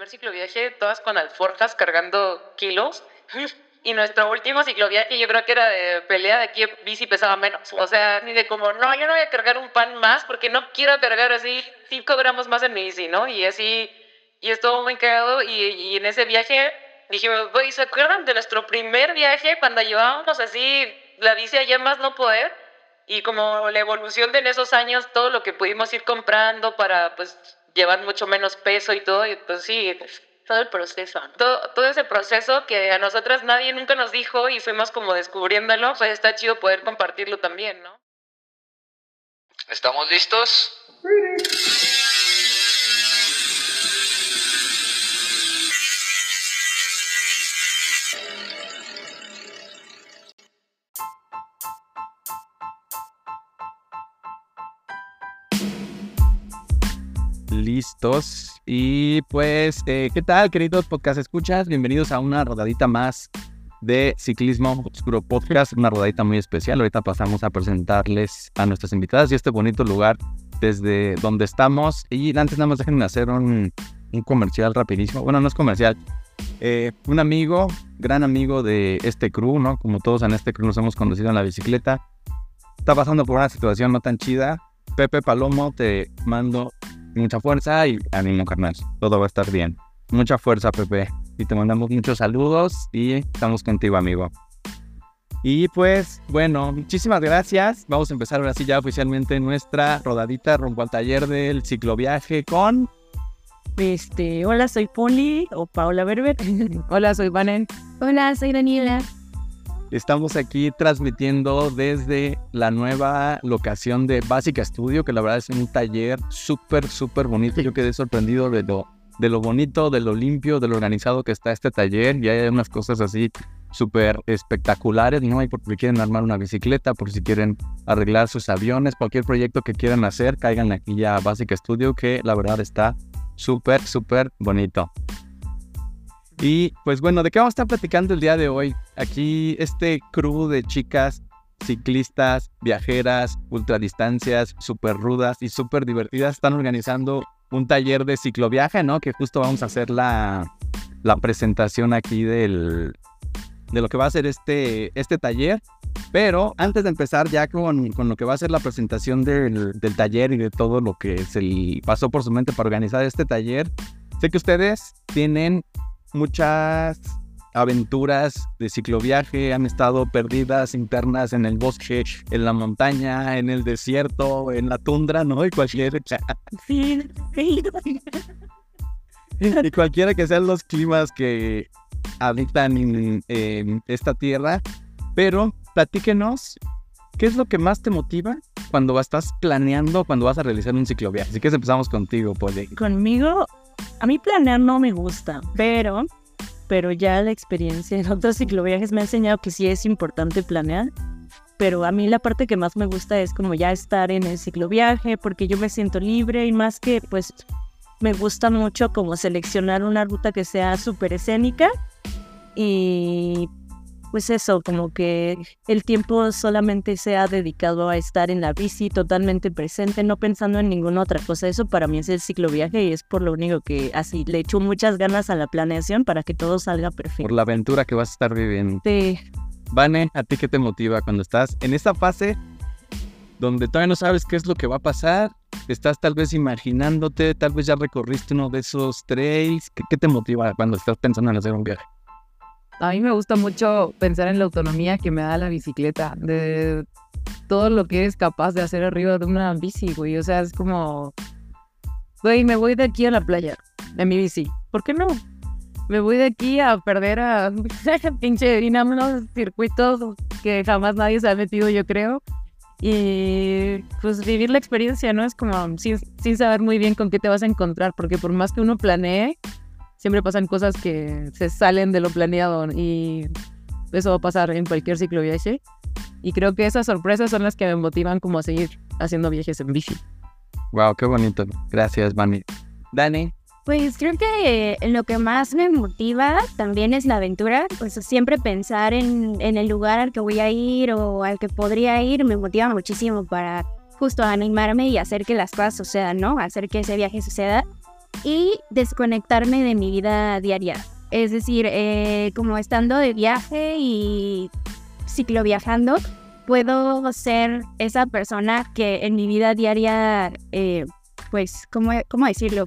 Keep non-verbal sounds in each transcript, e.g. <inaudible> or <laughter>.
primer cicloviaje, todas con alforjas cargando kilos. <laughs> Y nuestro último cicloviaje yo creo que era de pelea de que bici pesaba menos. O sea, ni de como, no, yo no voy a cargar un pan más porque no quiero cargar así 5 gramos más en mi bici, ¿no? Y así, y estuvo muy cagado. Y, y en ese viaje dijimos, ¿se acuerdan de nuestro primer viaje cuando llevábamos así la bici allá más no poder? Y como la evolución de en esos años, todo lo que pudimos ir comprando para, pues, llevar mucho menos peso y todo, y pues sí, todo el proceso. Todo, todo ese proceso que a nosotras nadie nunca nos dijo y fuimos como descubriéndolo, pues está chido poder compartirlo también, ¿no? ¿Estamos listos? Listos. Y pues, eh, ¿qué tal, queridos podcast escuchas? Bienvenidos a una rodadita más de Ciclismo Oscuro Podcast, una rodadita muy especial. Ahorita pasamos a presentarles a nuestras invitadas y este bonito lugar desde donde estamos. Y antes nada más déjenme hacer un, un comercial rapidísimo. Bueno, no es comercial. Eh, un amigo, gran amigo de este crew, ¿no? Como todos en este crew nos hemos conocido en la bicicleta. Está pasando por una situación no tan chida. Pepe Palomo, te mando mucha fuerza y ánimo, carnal. Todo va a estar bien. Mucha fuerza, Pepe. Y te mandamos muchos saludos y estamos contigo, amigo. Y pues, bueno, muchísimas gracias. Vamos a empezar ahora sí ya oficialmente nuestra rodadita rumbo al taller del cicloviaje con... Este, hola, soy Poli o Paula Berber. <laughs> hola, soy Vanen. Hola, soy Daniela. Estamos aquí transmitiendo desde la nueva locación de Básica Studio, que la verdad es un taller súper, súper bonito. Yo quedé sorprendido de lo, de lo bonito, de lo limpio, de lo organizado que está este taller. Y hay unas cosas así súper espectaculares, ¿no? Y por si quieren armar una bicicleta, por si quieren arreglar sus aviones, cualquier proyecto que quieran hacer, caigan aquí ya a Básica Studio, que la verdad está súper, súper bonito. Y pues bueno, ¿de qué vamos a estar platicando el día de hoy? Aquí este crew de chicas ciclistas, viajeras, ultradistancias, súper rudas y súper divertidas están organizando un taller de cicloviaje, ¿no? Que justo vamos a hacer la, la presentación aquí del, de lo que va a ser este, este taller. Pero antes de empezar ya con, con, lo que va a ser la presentación del, del, taller y de todo lo que se pasó por su mente para organizar este taller, sé que ustedes tienen muchas aventuras de cicloviaje, han estado perdidas internas en el bosque, en la montaña, en el desierto, en la tundra, ¿no? Y cualquier... <laughs> y cualquiera que sean los climas que habitan en, esta tierra. Pero platíquenos, ¿qué es lo que más te motiva cuando estás planeando, cuando vas a realizar un cicloviaje? Así que empezamos contigo, Poli. Conmigo a mí planear no me gusta, pero, pero ya la experiencia en otros cicloviajes me ha enseñado que sí es importante planear. Pero a mí la parte que más me gusta es como ya estar en el cicloviaje porque yo me siento libre y más que pues me gusta mucho como seleccionar una ruta que sea súper escénica y pues eso, como que el tiempo solamente sea dedicado a estar en la bici, totalmente presente, no pensando en ninguna otra cosa. Eso para mí es el cicloviaje y es por lo único que así le echo muchas ganas a la planeación para que todo salga perfecto. Por la aventura que vas a estar viviendo. Sí. Vane, ¿a ti qué te motiva cuando estás en esta fase donde todavía no sabes qué es lo que va a pasar? Estás tal vez imaginándote, tal vez ya recorriste uno de esos trails. ¿Qué, qué te motiva cuando estás pensando en hacer un viaje? A mí me gusta mucho pensar en la autonomía que me da la bicicleta, de todo lo que eres capaz de hacer arriba de una bici, güey. O sea, es como, güey, me voy de aquí a la playa, de mi bici. ¿Por qué no? Me voy de aquí a perder a <laughs> pinche unos circuitos que jamás nadie se ha metido, yo creo. Y pues vivir la experiencia, ¿no? Es como sin, sin saber muy bien con qué te vas a encontrar, porque por más que uno planee, siempre pasan cosas que se salen de lo planeado y eso va a pasar en cualquier ciclo viaje. Y creo que esas sorpresas son las que me motivan como a seguir haciendo viajes en bici. Wow, qué bonito. Gracias, Vani. Dani. Pues creo que lo que más me motiva también es la aventura. Pues siempre pensar en, en el lugar al que voy a ir o al que podría ir me motiva muchísimo para justo animarme y hacer que las cosas sucedan, ¿no? Hacer que ese viaje suceda. Y desconectarme de mi vida diaria. Es decir, eh, como estando de viaje y cicloviajando, puedo ser esa persona que en mi vida diaria, eh, pues, ¿cómo, ¿cómo decirlo?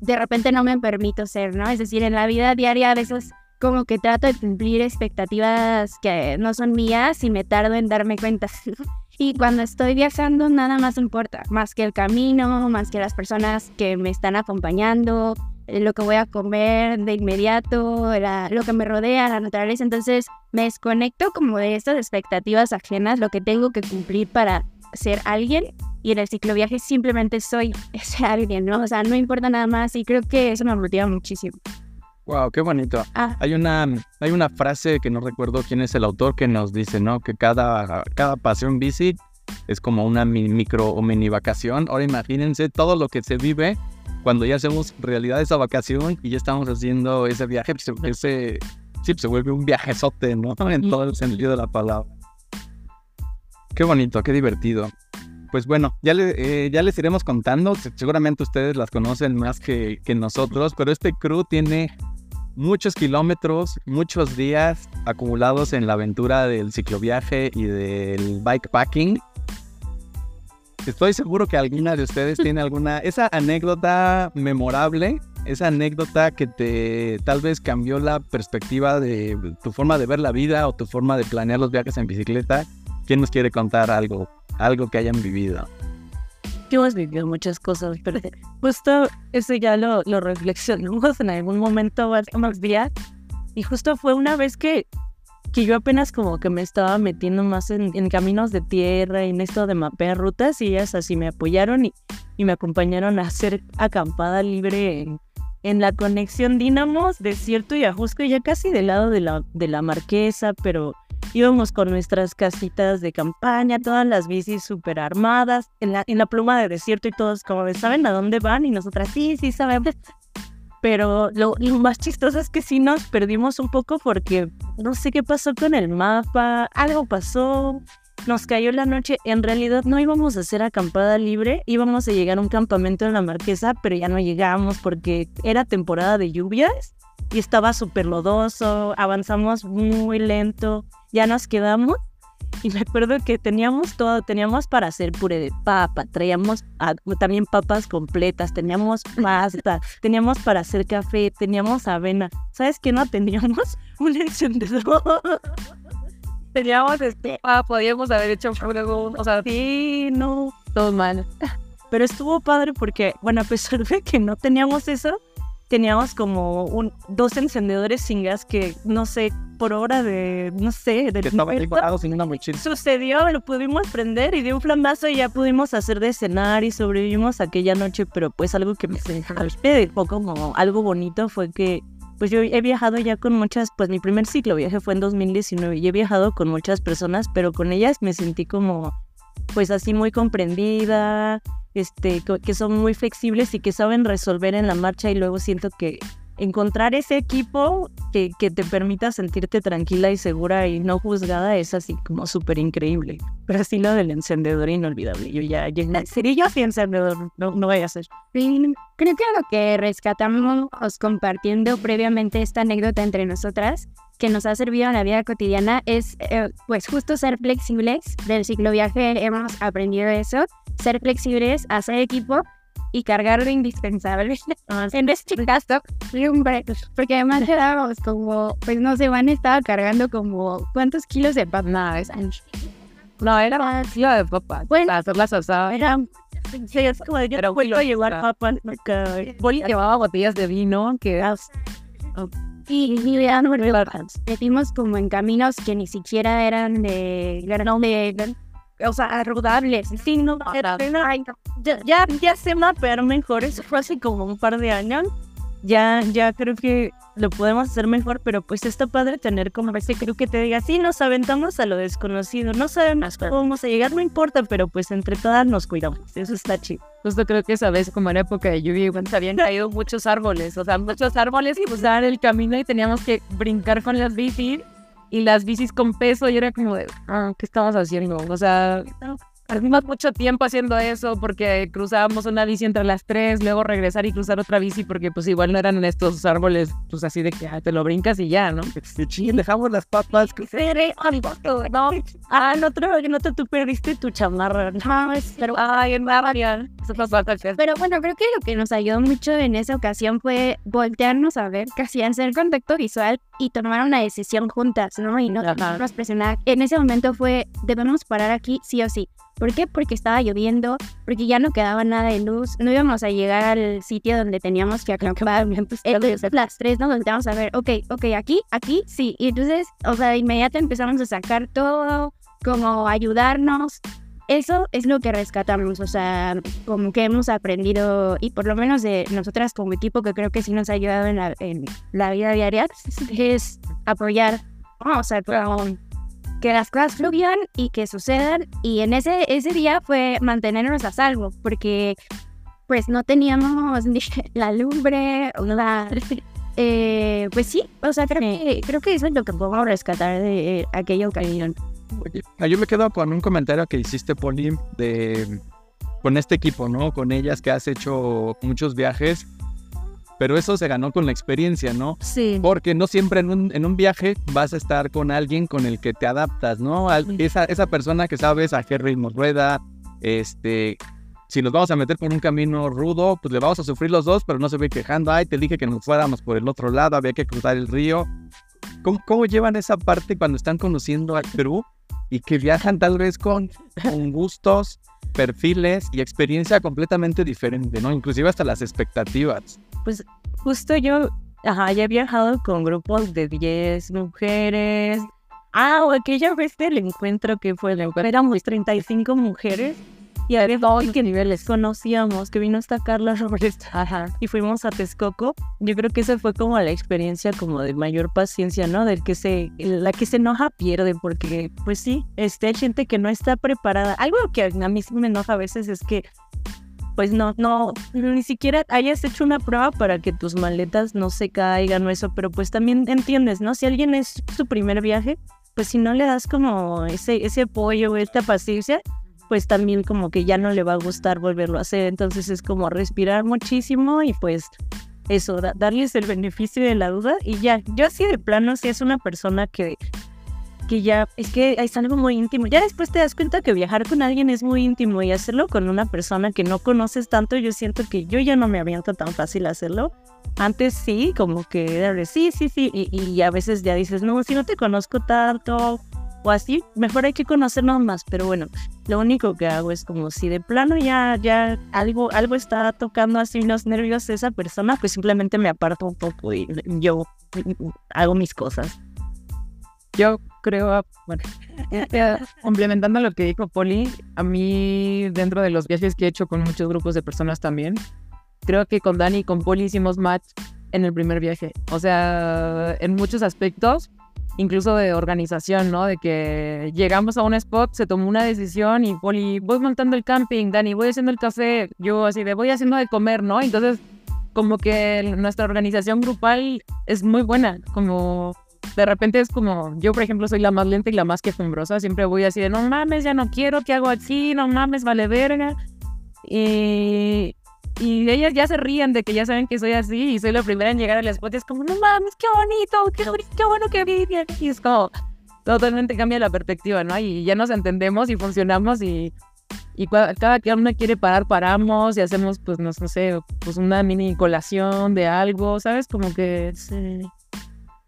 De repente no me permito ser, ¿no? Es decir, en la vida diaria a veces como que trato de cumplir expectativas que no son mías y me tardo en darme cuenta. <laughs> y cuando estoy viajando nada más importa, más que el camino, más que las personas que me están acompañando, eh, lo que voy a comer de inmediato, lo que me rodea, la naturaleza. Entonces me desconecto como de estas expectativas ajenas, lo que tengo que cumplir para ser alguien. Y en el cicloviaje simplemente soy <laughs> ese alguien, ¿no? O sea, no importa nada más y creo que eso me motiva muchísimo. Wow, qué bonito. Ah. Hay una hay una frase que no recuerdo quién es el autor que nos dice, ¿no? Que cada cada pasión bici es como una micro o mini vacación. Ahora imagínense todo lo que se vive cuando ya hacemos realidad esa vacación y ya estamos haciendo ese viaje, pues, ese, sí, pues, se vuelve un viajezote, ¿no? <laughs> En todo el sentido de la palabra. Qué bonito, qué divertido. Pues bueno, ya, eh, ya les iremos contando. Seguramente ustedes las conocen más que, que nosotros, pero este crew tiene muchos kilómetros, muchos días acumulados en la aventura del cicloviaje y del bikepacking. Estoy seguro que alguna de ustedes tiene alguna, esa anécdota memorable, esa anécdota que te tal vez cambió la perspectiva de tu forma de ver la vida o tu forma de planear los viajes en bicicleta. ¿Quién nos quiere contar algo, algo que hayan vivido? Yo hemos vivido muchas cosas, <laughs> pero justo eso ya lo, lo reflexionamos en algún momento más días. Y justo fue una vez que que yo apenas como que me estaba metiendo más en, caminos de tierra y en esto de mapear rutas y ellas así me apoyaron y, me acompañaron a hacer acampada libre en, la conexión Dínamos, Desierto y Ajusco, ya casi del lado de la, de la Marquesa, pero íbamos con nuestras casitas de campaña, todas las bicis súper armadas, en la, en la pluma de desierto y todos como, ¿saben a dónde van? Y nosotras, sí, sí, sabemos pero lo, más chistoso es que sí nos perdimos un poco porque no sé qué pasó con el mapa, algo pasó, nos cayó la noche, en realidad no íbamos a hacer acampada libre, íbamos a llegar a un campamento en la Marquesa, pero ya no llegamos porque era temporada de lluvias y estaba súper lodoso, avanzamos muy lento, ya nos quedamos y me acuerdo que teníamos todo, teníamos para hacer puré de papa, traíamos también papas completas, teníamos <laughs> pasta, teníamos para hacer café, teníamos avena. ¿Sabes qué no teníamos? <laughs> Un encendedor. Teníamos este, ah, podíamos haber hecho fuego, o sea, sí, no, todo mal. Pero estuvo padre porque, bueno, a pesar de que no teníamos eso, teníamos como un, dos encendedores sin gas que, no sé, por hora de, no sé, de... Que estaba sin una mochila. Sucedió, lo pudimos prender y de un flamazo ya pudimos hacer de cenar y sobrevivimos aquella noche, pero pues algo que me <laughs> dejó como algo bonito fue que pues yo he viajado ya con muchas, pues mi primer ciclo viaje fue en 2019 y he viajado con muchas personas, pero con ellas me sentí como pues así muy comprendida, este, que son muy flexibles y que saben resolver en la marcha y luego siento que encontrar ese equipo que, que te permita sentirte tranquila y segura y no juzgada es así como súper increíble. Pero así lo del encendedor inolvidable. Yo ya, ya sería yo así encendedor, no, no voy a hacer. Creo que lo que rescatamos compartiendo previamente esta anécdota entre nosotras que nos ha servido en la vida cotidiana es eh, pues justo ser flexibles. Del cicloviaje hemos aprendido eso, ser flexibles, hacer equipo y cargar lo indispensable. <laughs> en este caso, porque además <laughs> éramos como, pues no sé, Van estaba cargando como, ¿cuántos kilos de papa? No, es, no era más kilo de papa. Bueno, para hacer las asadas. Era Sí, es como yo vuelvo a llevar papas. Llevaba botellas de vino que y, y ya no metimos como en caminos que ni siquiera eran de, de o sea, rodables. Sí, no, ya, ya, ya sé mapear mejor. Eso fue hace como un par de años. Ya, ya creo que lo podemos hacer mejor, pero pues está padre tener como ese creo que te diga, sí, nos aventamos a lo desconocido, no sabemos cómo vamos a llegar, no importa, pero pues entre todas nos cuidamos, eso está chido. Justo creo que esa vez, como en época de lluvia, se habían caído muchos árboles, o sea, muchos árboles y pues dar el camino y teníamos que brincar con las bicis y las bicis con peso y era como de, ah, ¿qué estamos haciendo? O sea, Perdimos mucho tiempo haciendo eso porque cruzábamos una bici entre las tres, luego regresar y cruzar otra bici porque pues igual no eran estos árboles, pues así de que ah, te lo brincas y ya, ¿no? Dejamos las papas. No, ah, no te, no te tú perdiste tu chamarra. No, es- pero, ay, en Marian. Eso nos va a hacer. Pero bueno, creo que lo que nos ayudó mucho en esa ocasión fue voltearnos a ver, casi hacer contacto visual y tomar una decisión juntas, ¿no? Y no nos presionar. En ese momento fue, debemos parar aquí sí o sí. ¿Por qué? Porque estaba lloviendo, porque ya no quedaba nada de luz, no íbamos a llegar al sitio donde teníamos que acampar. <laughs> Entonces las tres nos volteamos a ver, ok, ok, aquí, aquí, sí. Y entonces, o sea, inmediato empezamos a sacar todo, como ayudarnos. Eso es lo que rescatamos, o sea, como que hemos aprendido, y por lo menos de nosotras como equipo, que creo que sí nos ha ayudado en la, en la vida diaria, es apoyar, o sea, que las cosas fluyan y que sucedan. Y en ese, ese día fue mantenernos a salvo, porque pues no teníamos ni <laughs> la lumbre, o nada. Eh, pues sí, o sea, creo que, creo que eso es lo que podemos rescatar de eh, aquella ocasión. Oye, ah, yo me quedo con un comentario que hiciste, Poli, de con este equipo, ¿no? Con ellas que has hecho muchos viajes, pero eso se ganó con la experiencia, ¿no? Sí. Porque no siempre en un, en un viaje vas a estar con alguien con el que te adaptas, ¿no? Al- esa, esa persona que sabes a qué ritmo rueda, este... Si nos vamos a meter por un camino rudo, pues le vamos a sufrir los dos, pero no se ve quejando. Ay, te dije que nos fuéramos por el otro lado, había que cruzar el río. ¿Cómo, cómo llevan esa parte cuando están conociendo al Perú y que viajan tal vez con, gustos, perfiles y experiencia completamente diferente, ¿no? Inclusive hasta las expectativas. Justo yo, ajá, ya he viajado con grupos de 10 mujeres. Ah, o aquella vez del encuentro que fue éramos 35 mujeres y había dos que niveles conocíamos, que vino hasta Carla Robles <laughs> Ajá. y fuimos a Texcoco. Yo creo que esa fue como la experiencia como de mayor paciencia, ¿no? Del que se, la que se enoja pierde, porque pues sí, este, hay gente que no está preparada. Algo que a mí me enoja a veces es que pues no, no, ni siquiera hayas hecho una prueba para que tus maletas no se caigan o eso, pero pues también entiendes, ¿no? Si alguien es su primer viaje, pues si no le das como ese, ese apoyo esta paciencia, pues también como que ya no le va a gustar volverlo a hacer. Entonces es como respirar muchísimo y pues eso, da- darles el beneficio de la duda y ya. Yo así de plano, si es una persona que, que ya, es que es algo muy íntimo. Ya después te das cuenta que viajar con alguien es muy íntimo y hacerlo con una persona que no conoces tanto, yo siento que yo ya no me aviento tan fácil hacerlo. Antes sí, como que sí, sí, sí, y, y a veces ya dices, no, si no te conozco tanto o así, mejor hay que conocernos más, pero bueno, lo único que hago es como si de plano ya, ya algo, algo está tocando así los nervios de esa persona, pues simplemente me aparto un poco y yo hago mis cosas. Yo creo, bueno, eh, complementando lo que dijo Poli, a mí dentro de los viajes que he hecho con muchos grupos de personas también, creo que con Dani y con Poli hicimos match en el primer viaje. O sea, en muchos aspectos, incluso de organización, ¿no? De que llegamos a un spot, se tomó una decisión y Poli, voy montando el camping, Dani, voy haciendo el café, yo así de voy haciendo de comer, ¿no? Entonces, como que nuestra organización grupal es muy buena, como de repente es como, yo por ejemplo soy la más lenta y la más quejumbrosa, siempre voy así de, no mames, ya no quiero, ¿qué hago aquí? No mames, vale verga. Y, y ellas ya se ríen de que ya saben que soy así y soy la primera en llegar al spot y es como, no mames, qué bonito, qué, qué bueno que viven. Y es como, totalmente cambia la perspectiva, ¿no? Y ya nos entendemos y funcionamos y, y cada que uno quiere parar, paramos y hacemos, pues, no, no sé, pues una mini colación de algo, ¿sabes? Como que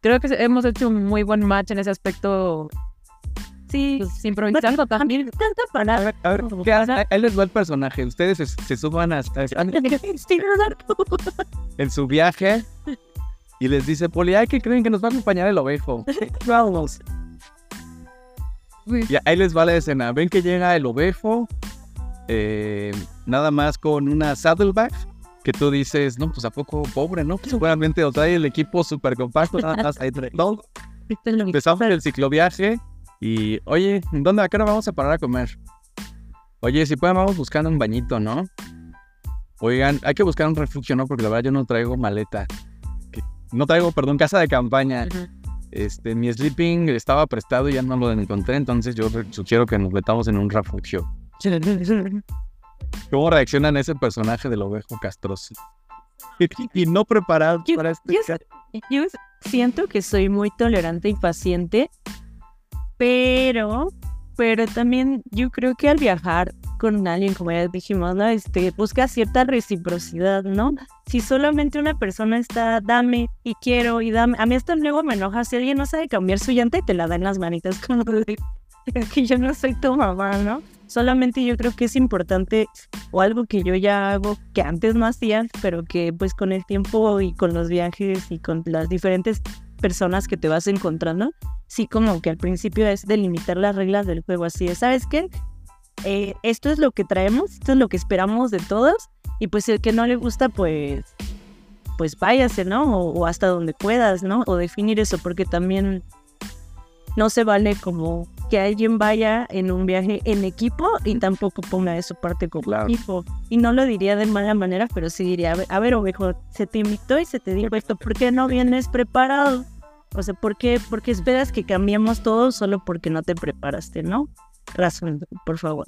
creo que hemos hecho un muy buen match en ese aspecto. Sí, Pues, improvisando también. tanta palabra. A ver, ¿qué hace? Ahí les va el personaje. Ustedes se, se suban hasta <laughs> en su viaje y les dice Poli, ay, que creen que nos va a acompañar el ovejo. <laughs> Vamos. Y ahí les va la escena. Ven que llega el ovejo, eh, nada más con una saddlebag, que tú dices, no, pues a poco pobre, ¿no? Pues seguramente o trae el equipo súper compacto, nada más ahí. <laughs> Empezamos el cicloviaje y, oye, ¿en dónde acá vamos a parar a comer? Oye, si pueden, vamos buscando un bañito, ¿no? Oigan, hay que buscar un refugio, ¿no? Porque la verdad yo no traigo maleta. Que- No traigo, perdón, casa de campaña. Este, mi sleeping estaba prestado y ya no lo encontré, entonces yo sugiero que nos metamos en un refugio. <laughs> ¿Cómo reaccionan ese personaje del ovejo castroso? <laughs> y no preparado Yo- para este. Yo siento que soy muy tolerante y paciente, pero, pero también yo creo que al viajar con alguien, como ya dijimos, ¿no? Este, busca cierta reciprocidad, ¿no? Si solamente una persona está, dame y quiero y dame, a mí hasta luego me enoja si alguien no sabe cambiar su llanta y te la da en las manitas, <laughs> como de, "Es que yo no soy tu mamá, ¿no? Solamente yo creo que es importante o algo que yo ya hago que antes no hacía, pero que pues con el tiempo y con los viajes y con las diferentes personas que te vas encontrando, sí como que al principio es delimitar las reglas del juego, así de, ¿sabes qué? Eh, esto es lo que traemos, esto es lo que esperamos de todos y pues el que no le gusta pues pues váyase, ¿no? O, o hasta donde puedas, ¿no? O definir eso porque también no se vale como que alguien vaya en un viaje en equipo y tampoco ponga de su parte como Claro. equipo. Y no lo diría de mala manera, pero sí diría, a ver, a ver, ovejo, se te invitó y se te dijo esto, ¿por qué no vienes preparado? O sea, ¿por qué, por qué esperas que cambiemos todo solo porque no te preparaste, no? Razón, por favor.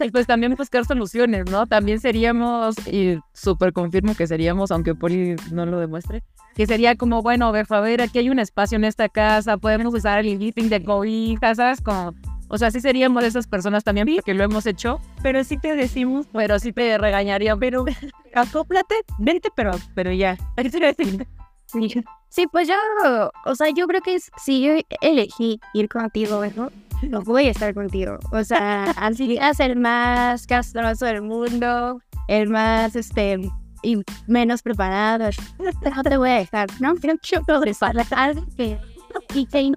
Y pues también buscar soluciones, ¿no? También seríamos, y súper confirmo que seríamos, aunque Poli no lo demuestre, que sería como, bueno, a ver, aquí hay un espacio en esta casa, podemos usar el living de cobijas, ¿sabes? Como, o sea, sí seríamos esas personas también, porque lo hemos hecho, Pero sí te decimos, pero sí te regañaría, pero acóplate, vente, pero, pero ya. <laughs> Sí, pues yo, o sea, yo creo que si yo elegí ir contigo, ¿no? No voy a estar contigo. O sea, <laughs> así es el más castroso del mundo, el más, este, y menos preparado. No te voy a dejar, ¿no? Creo que yo algo que, y que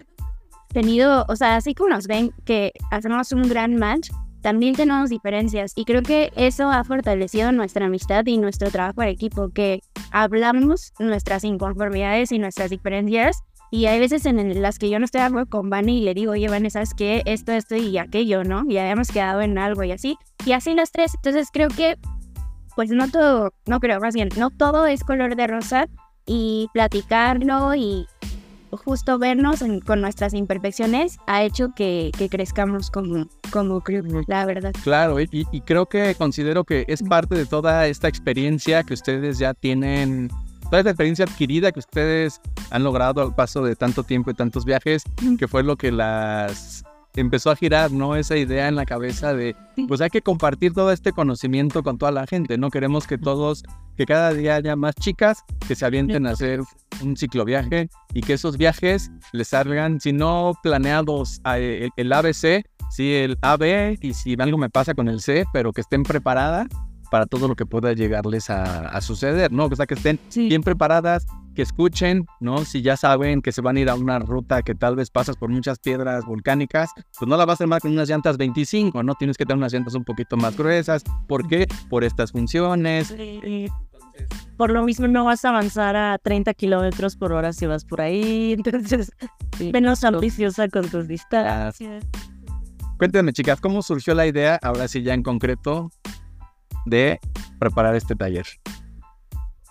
tenido, o sea, así como nos ven que hacemos un gran match, también tenemos diferencias y creo que eso ha fortalecido nuestra amistad y nuestro trabajo en equipo, que hablamos nuestras inconformidades y nuestras diferencias y hay veces en las que yo no estoy de acuerdo con Vani y le digo, oye Vani, ¿sabes qué? Esto, esto y aquello, ¿no? Y habíamos quedado en algo y así, y así las tres, entonces creo que, pues no todo, no creo, más bien, no todo es color de rosa y platicarlo y justo vernos en- con nuestras imperfecciones ha hecho que, que crezcamos como, como la verdad. Claro, y- y creo que considero que es parte de toda esta experiencia que ustedes ya tienen, toda esta experiencia adquirida que ustedes han logrado al paso de tanto tiempo y tantos viajes, que fue lo que las empezó a girar, ¿no? Esa idea en la cabeza de, pues hay que compartir todo este conocimiento con toda la gente, ¿no? Queremos que todos, que cada día haya más chicas que se avienten a hacer un cicloviaje y que esos viajes les salgan, si no planeados a- el, el ABC, sí el AB y si algo me pasa con el C, pero que estén preparadas para todo lo que pueda llegarles a, a suceder, ¿no? O sea, que estén bien preparadas, que escuchen, ¿no? Si ya saben que se van a ir a una ruta que tal vez pasas por muchas piedras volcánicas, pues no la vas a hacer más con unas llantas 25, ¿no? Tienes que tener unas llantas un poquito más gruesas. ¿Por qué? Por estas funciones. Por lo mismo no vas a avanzar a 30 kilómetros por hora si vas por ahí, <laughs> entonces Sí. menos ambiciosa con tus distancias. Cuéntenme, chicas, ¿cómo surgió la idea, ahora sí ya en concreto, de preparar este taller?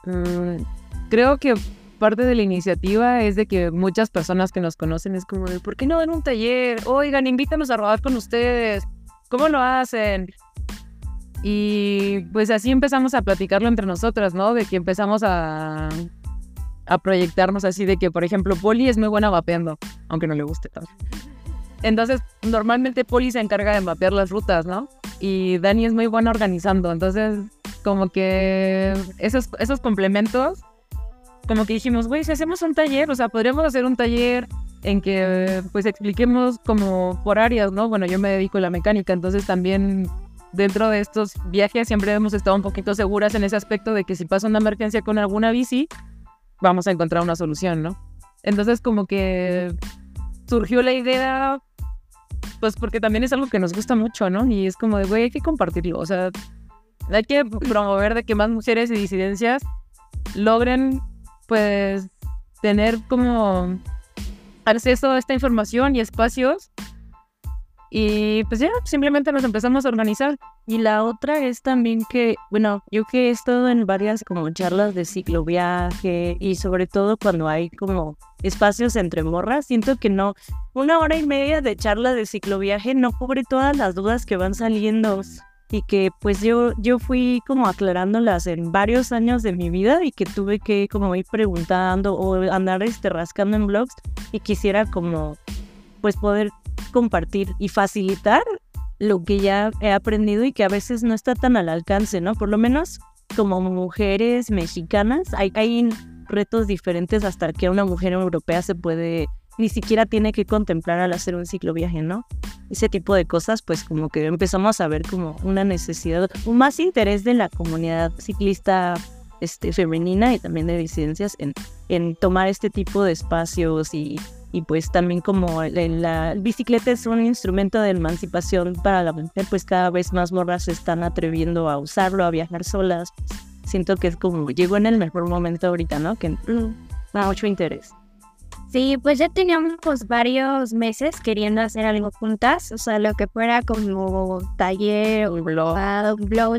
Mm, creo que parte de la iniciativa es de que muchas personas que nos conocen es como de, ¿por qué no dan un taller? Oigan, invítanos a rodar con ustedes. ¿Cómo lo hacen? Y pues así empezamos a platicarlo entre nosotras, ¿no? De que empezamos a, a proyectarnos así de que, por ejemplo, Poli es muy buena vapeando, aunque no le guste tanto. Entonces, normalmente Poli se encarga de mapear las rutas, ¿no? Y Dani es muy buena organizando. Entonces, como que esos, esos complementos, como que dijimos, güey, si hacemos un taller, o sea, podríamos hacer un taller en que pues expliquemos como por áreas, ¿no? Bueno, yo me dedico a la mecánica, entonces también dentro de estos viajes siempre hemos estado un poquito seguras en ese aspecto de que si pasa una emergencia con alguna bici, vamos a encontrar una solución, ¿no? Entonces como que surgió la idea, pues porque también es algo que nos gusta mucho, ¿no? Y es como de, güey, hay que compartirlo, o sea, hay que promover de que más mujeres y disidencias logren, pues, tener como acceso a esta información y espacios Y pues ya, simplemente nos empezamos a organizar. Y la otra es también que, bueno, yo que he estado en varias como charlas de cicloviaje y sobre todo cuando hay como espacios entre morras, siento que no, una hora y media de charla de cicloviaje no cubre todas las dudas que van saliendo y que pues yo, yo fui como aclarándolas en varios años de mi vida y que tuve que como ir preguntando o andar este, rascando en blogs y quisiera como pues poder compartir y facilitar lo que ya he aprendido y que a veces no está tan al alcance, ¿no? Por lo menos como mujeres mexicanas hay, hay retos diferentes hasta que una mujer europea se puede, ni siquiera tiene que contemplar al hacer un cicloviaje, ¿no? Ese tipo de cosas, pues como que empezamos a ver como una necesidad, un más interés de la comunidad ciclista este, femenina y también de disidencias en, en tomar este tipo de espacios y y pues también como la bicicleta es un instrumento de emancipación para la mujer, pues cada vez más morras se están atreviendo a usarlo, a viajar solas. Siento que es como llegó en el mejor momento ahorita, ¿no? Que mm, da mucho interés. Sí, pues ya teníamos pues, varios meses queriendo hacer algo juntas, o sea, lo que fuera como taller, un blog, un blog,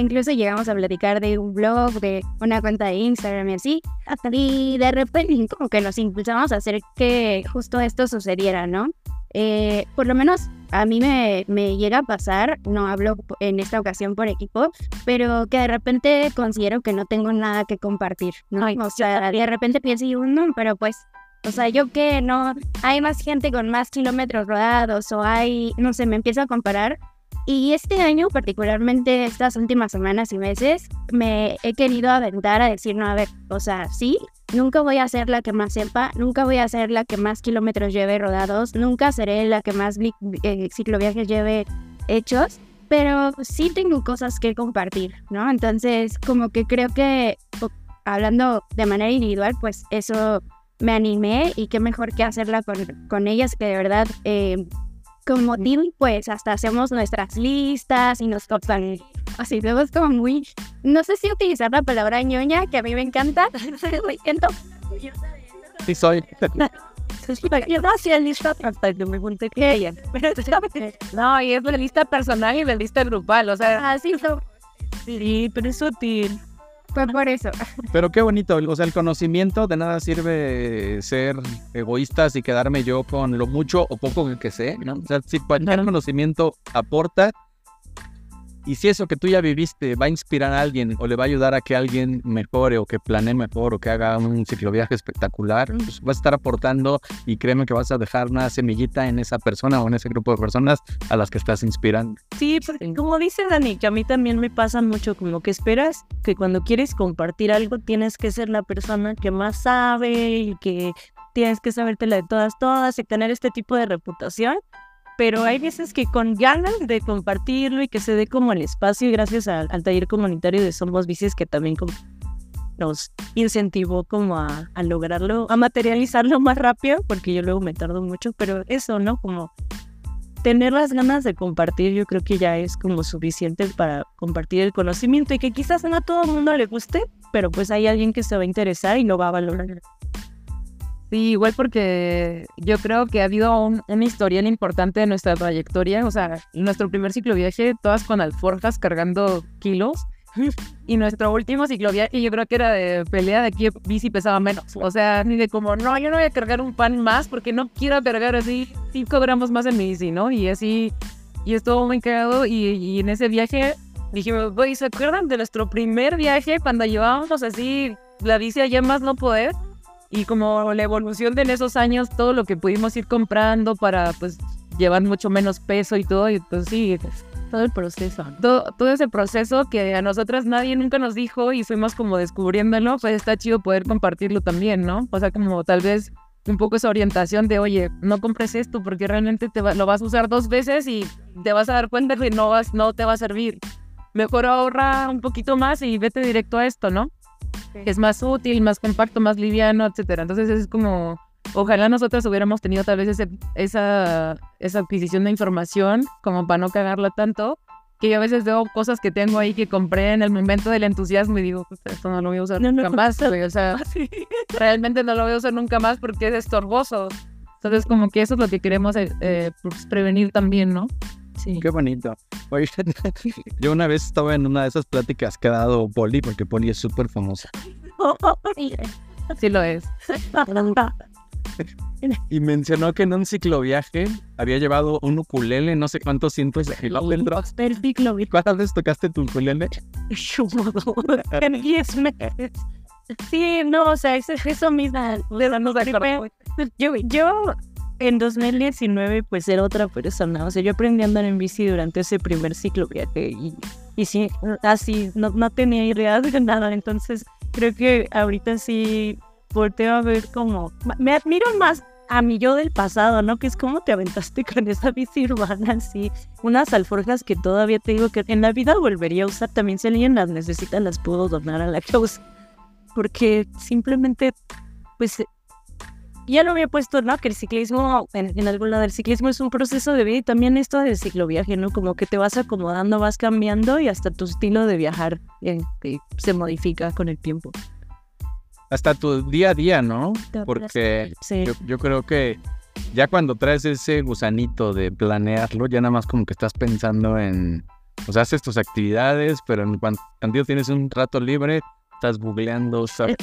incluso llegamos a platicar de un blog, de una cuenta de Instagram y así, y de repente <laughs> como que nos impulsamos a hacer que justo esto sucediera, ¿no? Eh, por lo menos a mí me, me, llega a pasar, no hablo en esta ocasión por equipo, pero que de repente considero que no tengo nada que compartir, ¿no? O sea, de repente pienso, y no, pero pues o sea, yo que no, hay más gente con más kilómetros rodados o hay, no sé, me empiezo a comparar. Y este año, particularmente estas últimas semanas y meses, me he querido aventar a decir, no, a ver, o sea, sí, nunca voy a ser la que más sepa, nunca voy a ser la que más kilómetros lleve rodados, nunca seré la que más eh, cicloviajes lleve hechos, pero sí tengo cosas que compartir, ¿no? Entonces, como que creo que, hablando de manera individual, pues eso me animé y qué mejor que hacerla con, con ellas que de verdad eh, como pues hasta hacemos nuestras listas y nos tocan así vemos como muy no sé si utilizar la palabra ñoña que a mí me encanta <laughs> <laughs> sí soy. Yo no hacía lista hasta que me junté que ella. <laughs> No y es la lista personal y la lista grupal o sea. Así sí pero es sutil fue por eso. Pero qué bonito, o sea, el conocimiento de nada sirve ser egoístas y quedarme yo con lo mucho o poco que sé, ¿no? O sea, si cualquier conocimiento aporta, y si eso que tú ya viviste va a inspirar a alguien o le va a ayudar a que alguien mejore o que planee mejor o que haga un cicloviaje espectacular, pues vas a estar aportando y créeme que vas a dejar una semillita en esa persona o en ese grupo de personas a las que estás inspirando. Sí, pues, como dice Dani, que a mí también me pasa mucho como que esperas que cuando quieres compartir algo tienes que ser la persona que más sabe y que tienes que sabértela de todas, todas y tener este tipo de reputación pero hay veces que con ganas de compartirlo y que se dé como el espacio gracias al, taller comunitario de Somos Bicis que también nos incentivó como a, lograrlo, a materializarlo <laughs> más rápido, porque yo luego me tardo mucho, pero eso, ¿no? Como tener las ganas de compartir, yo creo que ya es como suficiente para compartir el conocimiento y que quizás no a todo el mundo le guste, pero pues hay alguien que se va a interesar y lo va a valorar. Sí, igual porque yo creo que ha habido un, una historial importante de nuestra trayectoria. O sea, nuestro primer cicloviaje, todas con alforjas cargando kilos. <laughs> Y nuestro último cicloviaje, yo creo que era de pelea de aquí bici pesaba menos. O sea, ni de como, no, yo no voy a cargar un pan más porque no quiero cargar así 5 gramos más en mi bici, ¿no? Y así, y estuvo muy cagado. Y, y en ese viaje dijimos, güey, ¿se acuerdan de nuestro primer viaje cuando llevábamos así la bici allá más no poder? Y como la evolución de en esos años, todo lo que pudimos ir comprando para pues llevar mucho menos peso y todo, y pues sí, todo el proceso. Todo, todo ese proceso que a nosotras nadie nunca nos dijo y fuimos como descubriéndolo, pues está chido poder compartirlo también, ¿no? O sea, como tal vez un poco esa orientación de, oye, no compres esto porque realmente te lo vas a usar dos veces y te vas a dar cuenta que no, vas, no te va a servir. Mejor ahorra un poquito más y vete directo a esto, ¿no? Es más útil, más compacto, más liviano, etcétera. Entonces es como, ojalá nosotros hubiéramos tenido tal vez ese, esa, esa adquisición de información como para no cagarla tanto, que yo a veces veo cosas que tengo ahí que compré en el momento del entusiasmo y digo, esto no lo voy a usar nunca más, O sea, <laughs> realmente no lo voy a usar nunca más porque es estorboso. Entonces, como que eso es lo que queremos eh, eh, pues, prevenir también, ¿no? Sí. Qué bonito. Oye, <laughs> yo una vez estaba en una de esas pláticas que ha dado Poli, porque Poli es súper famosa. <laughs> Sí lo es. Y mencionó que en un cicloviaje había llevado un ukulele, no sé cuántos cientos de kilómetros. ¿Cuántas veces tocaste tu ukulele? en 10 meses. Sí, no, o sea, eso, eso mismo. Yo, yo en 2019 pues era otra persona, o sea, yo aprendí a andar en bici durante ese primer ciclo viaje y, sí, así, no, no tenía idea de nada, entonces creo que ahorita sí volteo a ver como, me admiro más a mi yo del pasado, ¿no? Que es como te aventaste con esa bici urbana, así, unas alforjas que todavía te digo que en la vida volvería a usar, también si alguien las necesita las puedo donar a la <laughs> causa, porque simplemente, pues ya lo había puesto, ¿no? Que el ciclismo, en, en algún lado, el ciclismo es un proceso de vida y también esto del cicloviaje, ¿no? Como que te vas acomodando, vas cambiando y hasta tu estilo de viajar eh, eh, se modifica con el tiempo. Hasta tu día a día, ¿no? Porque Sí. yo, yo creo que ya cuando traes ese gusanito de planearlo, ya nada más como que estás pensando en, o sea, haces tus actividades, pero en cuan- cuando tienes un rato libre, estás googleando, <laughs> estás,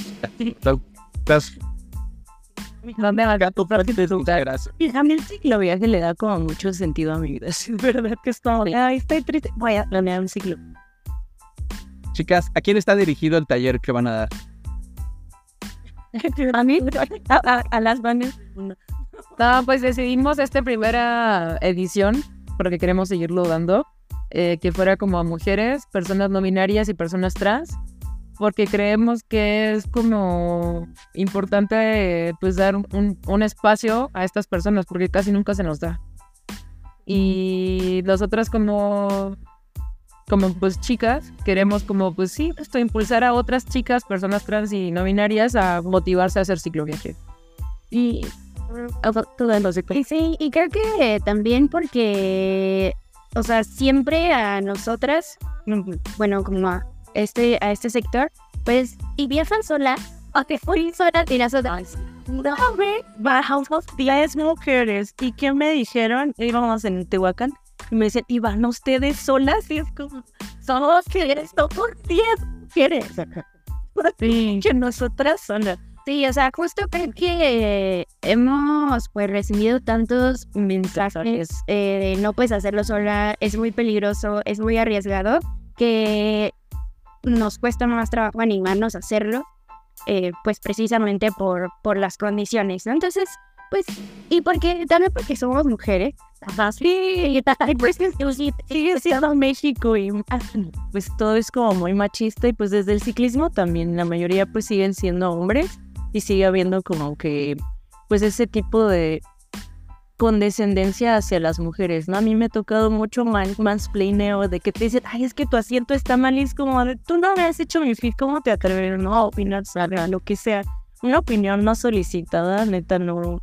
estás <laughs> ¿Dónde va? gato de tus gracias. Y a mí el cicloviaje le da como mucho sentido a mi vida. <laughs> Es verdad que es como, ay, estoy triste, voy a planear un ciclo. Chicas, ¿a quién está dirigido el taller que van a dar? <laughs> A mí, a, a- a las bandas. No, pues decidimos esta primera edición, porque queremos seguirlo dando, eh, que fuera como a mujeres, personas no binarias y personas trans, porque creemos que es como importante pues dar un, un- espacio a estas personas, porque casi nunca se nos da. Y nosotras como como pues chicas, queremos como pues sí, esto, impulsar a otras chicas, personas trans y no binarias a motivarse a hacer cicloviaje. Y todas los Y sí, y creo que también porque, o sea, siempre a nosotras, mm, bueno, como a este, a este sector, pues, y viajan sola, o te fui sola nosotras, no, ve, bajamos 10 mujeres. ¿Y qué me dijeron? Íbamos en Tehuacán y me decían, ¿y van ustedes solas? Y es como, somos mujeres, somos 10 mujeres. Sí. <laughs> Que nosotras solas. Sí, o sea, justo que hemos pues recibido tantos mensajes eh, de no puedes hacerlo sola, es muy peligroso, es muy arriesgado, que nos cuesta más trabajo animarnos a hacerlo, eh, pues precisamente por, por las condiciones, ¿no? Entonces, pues, y porque también porque somos mujeres, sí, <laughs> y pues sigue siendo México y ah, pues todo es como muy machista y pues desde el ciclismo también la mayoría pues siguen siendo hombres y sigue habiendo como que pues ese tipo de condescendencia hacia las mujeres, ¿no? A mí me ha tocado mucho man, mansplaineo de que te dicen, ay, es que tu asiento está mal y es como, tú no me has hecho mi fit, ¿cómo te atreves no, a opinar sobre lo que sea? Una opinión no solicitada, neta, no,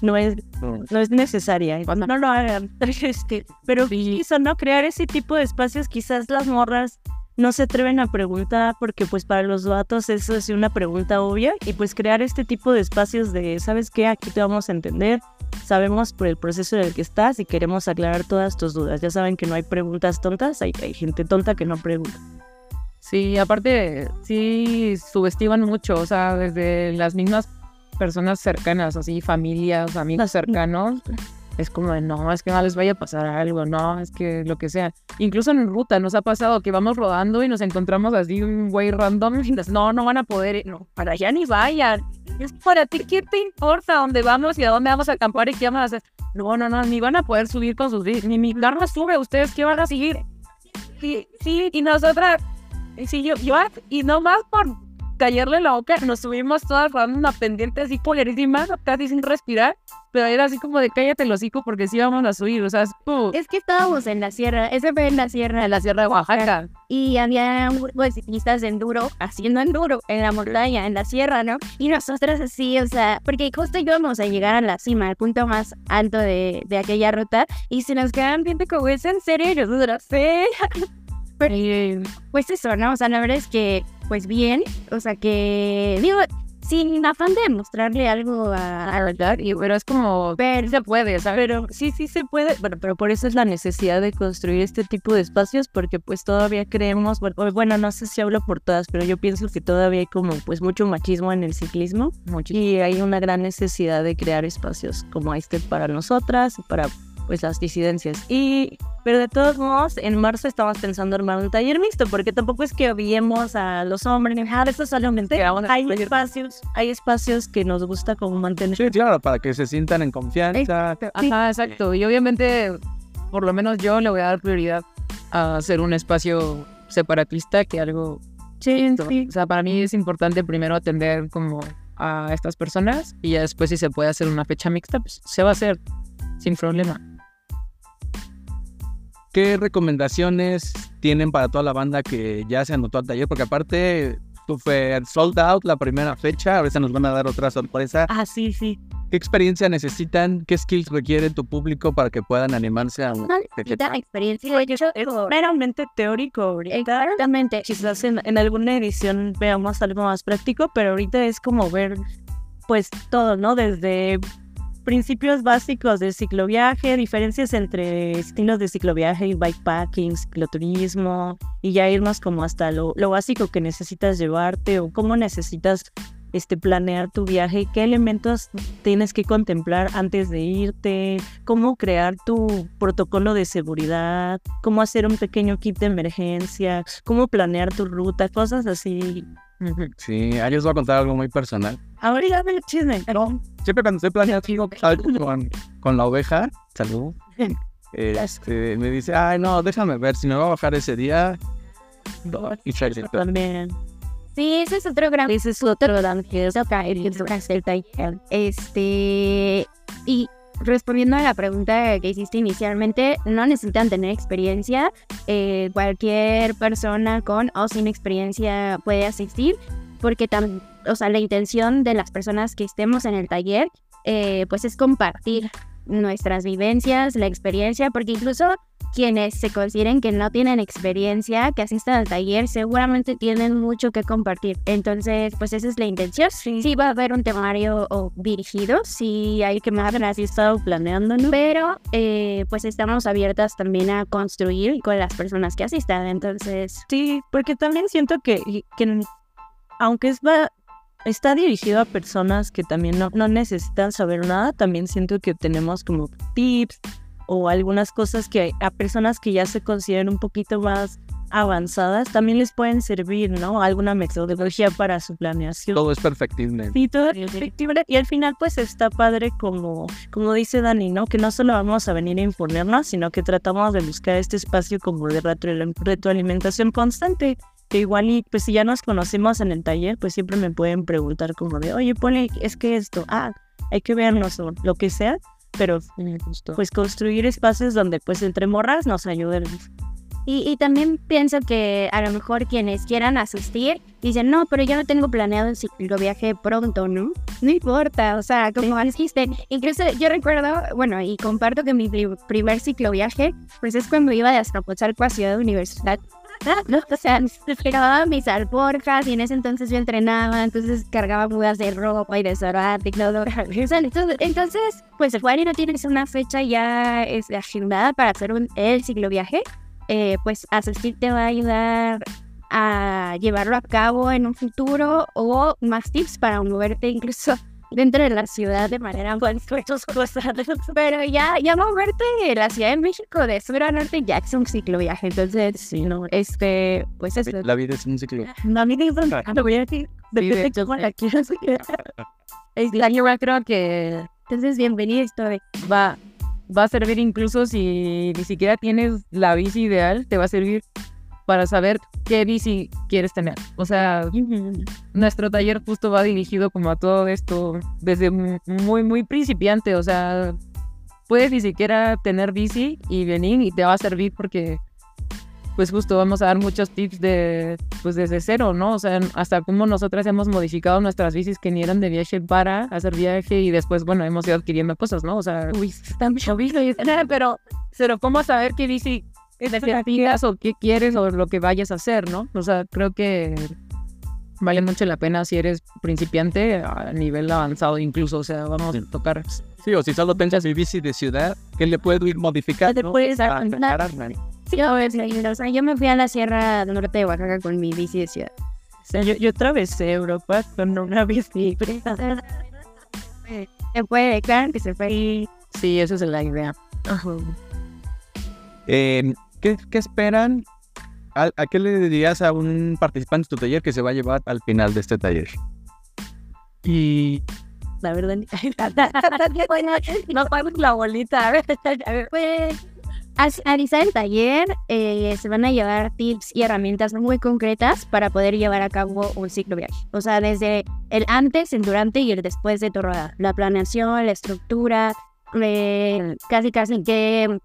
no es no es necesaria. No lo hagan. <laughs> Este, pero quizá no crear ese tipo de espacios, quizás las morras no se atreven a preguntar porque pues para los vatos eso es una pregunta obvia y pues crear este tipo de espacios de, ¿sabes qué? Aquí te vamos a entender, sabemos por el proceso en el que estás y queremos aclarar todas tus dudas. Ya saben que no hay preguntas tontas, hay, hay gente tonta que no pregunta. Sí, aparte, sí subestiman mucho, o sea, desde las mismas personas cercanas, así, familias, amigos cercanos, es como de, no, es que no les vaya a pasar algo, no, es que lo que sea. Incluso en ruta nos ha pasado que vamos rodando y nos encontramos así un güey random y nos, no, no van a poder, ir, no, para allá ni vayan. Es para ti, ¿qué te importa dónde vamos y a dónde vamos a acampar y qué vamos a hacer? No, no, no, ni van a poder subir con sus ni mi carro sube, ¿ustedes qué van a seguir? Sí, sí, y nosotras, sí, yo, yo, y nomás por callarle la boca, nos subimos todas rodando una pendiente así polerísima, casi sin respirar, pero era así como de cállate el hocico porque sí vamos a subir, o sea, es como es que estábamos en la sierra, ese fue en la sierra en la Sierra de Oaxaca. y había un grupo de ciclistas de enduro haciendo enduro en la montaña, en la sierra, ¿no? Y nosotras así, o sea, porque justo íbamos a llegar a la cima, al punto más alto de, de aquella ruta, y se nos quedaban viendo como, ¿es en serio? Y nosotros, sí. <laughs> Pero, pues eso, ¿no? O sea, la verdad es que, pues bien, o sea que, digo, sin afán de mostrarle algo a, verdad, y, pero es como, pero se puede, ¿sabes? Pero sí, sí se puede, bueno, pero por eso es la necesidad de construir este tipo de espacios, porque pues todavía creemos, bueno, bueno, no sé si hablo por todas, pero yo pienso que todavía hay como pues mucho machismo en el ciclismo y hay una gran necesidad de crear espacios como este para nosotras y para pues las disidencias. Y, pero de todos modos, en marzo estamos pensando armar un taller mixto, porque tampoco es que odiemos a los hombres, ah, eso solamente hay espacios, hay espacios que nos gusta como mantener. Sí, claro, para que se sientan en confianza. Ajá, exacto. Y obviamente, por lo menos yo le voy a dar prioridad a hacer un espacio separatista que algo Sí, O sea, para mí es importante primero atender como a estas personas y ya después si se puede hacer una fecha mixta, pues se va a hacer sin problema. ¿Qué recomendaciones tienen para toda la banda que ya se anotó al taller? Porque aparte, tú fue sold out la primera fecha, ahorita nos van a dar otra sorpresa. Ah, sí, sí. ¿Qué experiencia necesitan? ¿Qué skills requiere tu público para que puedan animarse a un necesita experiencia. Yo, Es meramente teórico ahorita. exactamente. Quizás en, en alguna edición veamos algo más práctico, pero ahorita es como ver pues todo, ¿no? Desde principios básicos de cicloviaje, diferencias entre estilos de cicloviaje y bikepacking, cicloturismo, y ya irnos como hasta lo, lo básico que necesitas llevarte o cómo necesitas este, planear tu viaje, qué elementos tienes que contemplar antes de irte, cómo crear tu protocolo de seguridad, cómo hacer un pequeño kit de emergencia, cómo planear tu ruta, cosas así. Sí, ahí les voy a contar algo muy personal. Ahorita me chisme, pero Siempre cuando estoy planeando algo con, con la oveja, salud, este, me dice, ay, no, déjame ver, si me va a bajar ese día, y trae el- también. Sí, ese es otro gran Ese es otro gran que es el. Este, y respondiendo a la pregunta que hiciste inicialmente, no necesitan tener experiencia. eh, cualquier persona con o sin experiencia puede asistir, porque tam- o sea, la intención de las personas que estemos en el taller, eh, pues es compartir nuestras vivencias, la experiencia, porque incluso quienes se consideren que no tienen experiencia, que asistan al taller, seguramente tienen mucho que compartir. Entonces, pues esa es la intención. Sí, va a haber un temario o, dirigido, sí hay que más Así he estado planeando, ¿no? pero eh, pues estamos abiertas también a construir con las personas que asistan. Entonces, Sí, porque también siento que, que aunque es va- está dirigido a personas que también no, no necesitan saber nada, también siento que tenemos como tips o algunas cosas que a personas que ya se consideran un poquito más avanzadas también les pueden servir, ¿no? Alguna metodología para su planeación. todo es perfectible. Sí, todo es perfectible. Y al final, pues está padre, como, como dice Dani, ¿no? Que no solo vamos a venir a imponernos, sino que tratamos de buscar este espacio como de retro- retroalimentación constante. Que igual, y pues si ya nos conocemos en el taller, pues siempre me pueden preguntar, como de, oye, Poli, es que esto, ah, hay que vernos o lo que sea. Pero pues construir espacios donde, pues entre morras nos ayuden. Y, y también pienso que a lo mejor quienes quieran asistir dicen, no, pero yo no tengo planeado el cicloviaje pronto, ¿no? No importa, o sea, como asisten. Incluso yo recuerdo, bueno, y comparto que mi pri- primer cicloviaje, pues es cuando iba de Azcapotzalco a Ciudad Universidad. ¿No? O sea, llevaba mis alforjas y en ese entonces yo entrenaba, entonces cargaba mudas de ropa y desodorante y todo. Entonces, pues igual y no tienes una fecha ya es, agendada para hacer el cicloviaje, eh, pues asistir te va a ayudar a llevarlo a cabo en un futuro o más tips para moverte incluso dentro de la ciudad de manera más cosas. Pero ya, ya moverte de la Ciudad de México de sur a norte ya es un cicloviaje. Entonces, Sí, no. este, pues eso. La vida es un ciclo. A mí me dicen, "Ah, lo voy a decir, depende de cómo la quieras. La yo creo que Entonces, bienvenido estoy. va, va a servir incluso si ni siquiera tienes la bici ideal, te va a servir para saber qué bici quieres tener. O sea, nuestro taller justo va dirigido como a todo esto desde mu- muy, muy principiante. O sea, puedes ni siquiera tener bici y venir y te va a servir porque, pues justo vamos a dar muchos tips de, pues desde cero, ¿no? O sea, hasta cómo nosotras hemos modificado nuestras bicis que ni eran de viaje para hacer viaje y después, bueno, hemos ido adquiriendo cosas, ¿no? O sea, Uy, están chovidos. pero, pero ¿cómo saber qué bici necesitas o qué quieres o lo que vayas a hacer, ¿no? O sea, creo que vale mucho la pena si eres principiante a nivel avanzado incluso, o sea, vamos a tocar. Sí, o si solo piensas mi bici de ciudad, que le puedo ir modificando. Te puedes dar para cuenta. prepararme. Sí, a ver, sí, o sea, yo me fui a la Sierra Norte de Oaxaca con mi bici de ciudad. O sea, yo, yo atravesé Europa con una bici. Se puede, claro que se puede. Sí, esa es la idea. Eh, ¿qué, qué esperan? ¿A, a qué le dirías a un participante de tu taller que se va a llevar al final de este taller? Y la verdad, bueno, <laughs> no pago la bolita. pues al finalizar el taller eh, se van a llevar tips y herramientas muy concretas para poder llevar a cabo un ciclo viaje. O sea, desde el antes, el durante y el después de todo. La planeación, la estructura, eh, casi casi qué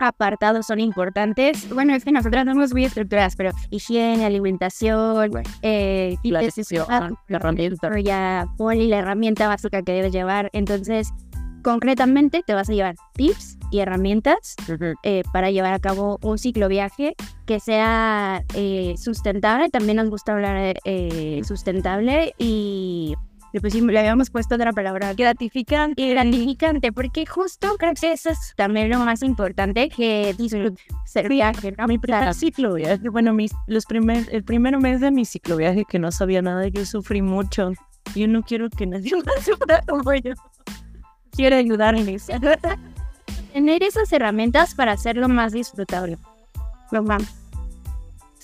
apartados son importantes. Bueno, es que nosotros no somos muy estructuradas, pero higiene, alimentación, eh, La decisión, ah, la herramienta. ya poli la herramienta básica que debes llevar. Entonces, concretamente te vas a llevar tips y herramientas eh, para llevar a cabo un ciclo viaje que sea eh, sustentable. También nos gusta hablar eh, sustentable y le, pusimos- le habíamos puesto otra palabra gratificante gratificante porque justo creo que eso es también lo más importante que disfrutar viaje. ¿no? mi primer cicloviaje, bueno, mis, los primer, el primer mes de mi cicloviaje que no sabía nada, yo sufrí mucho. Yo no quiero que nadie <laughs> más sufra como yo. Quiero ayudarles. <laughs> Tener esas herramientas para hacerlo más disfrutable. Lo más.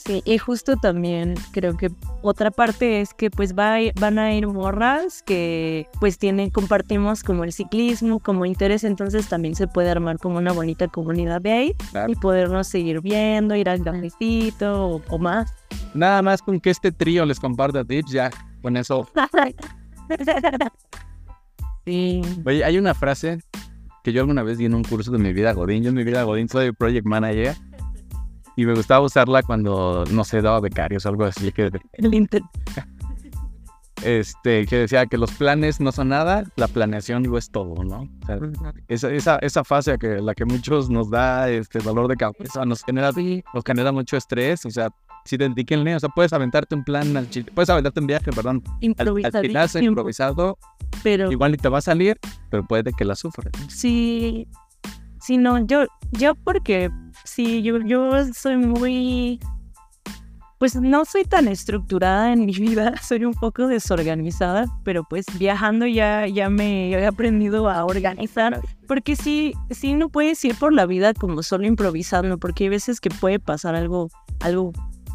Sí, y justo también creo que otra parte es que pues va a ir- van a ir morras que pues tienen, compartimos como el ciclismo, como interés, entonces también se puede armar como una bonita comunidad de ahí Claro. y podernos seguir viendo, ir al cafecito o, o más. Nada más con que este trío les comparta tips, ya con eso. <laughs> Sí. Oye, hay una frase que yo alguna vez di en un curso de mi vida Godín. Yo en mi vida Godín soy project manager y me gustaba usarla cuando, no sé, daba becarios o algo así. Que, <laughs> El inter- este, que decía que los planes no son nada, la planeación lo es todo, ¿no? O sea, esa, esa, esa fase que la que muchos nos da este dolor de cabeza, nos genera, nos genera mucho estrés, o sea, sí dedíquenle, o sea, puedes aventarte un plan, al chi- puedes aventarte un viaje, perdón, al, al gimnasio improvisado, pero igual ni te va a salir, pero puede que la sufras. Sí, sí, no, yo, yo porque sí, yo, yo soy muy, pues no soy tan estructurada en mi vida, <laughs> soy un poco desorganizada, pero pues viajando ya, ya me he aprendido a organizar, porque sí, sí no puedes ir por la vida como solo improvisando, porque hay veces que puede pasar algo, algo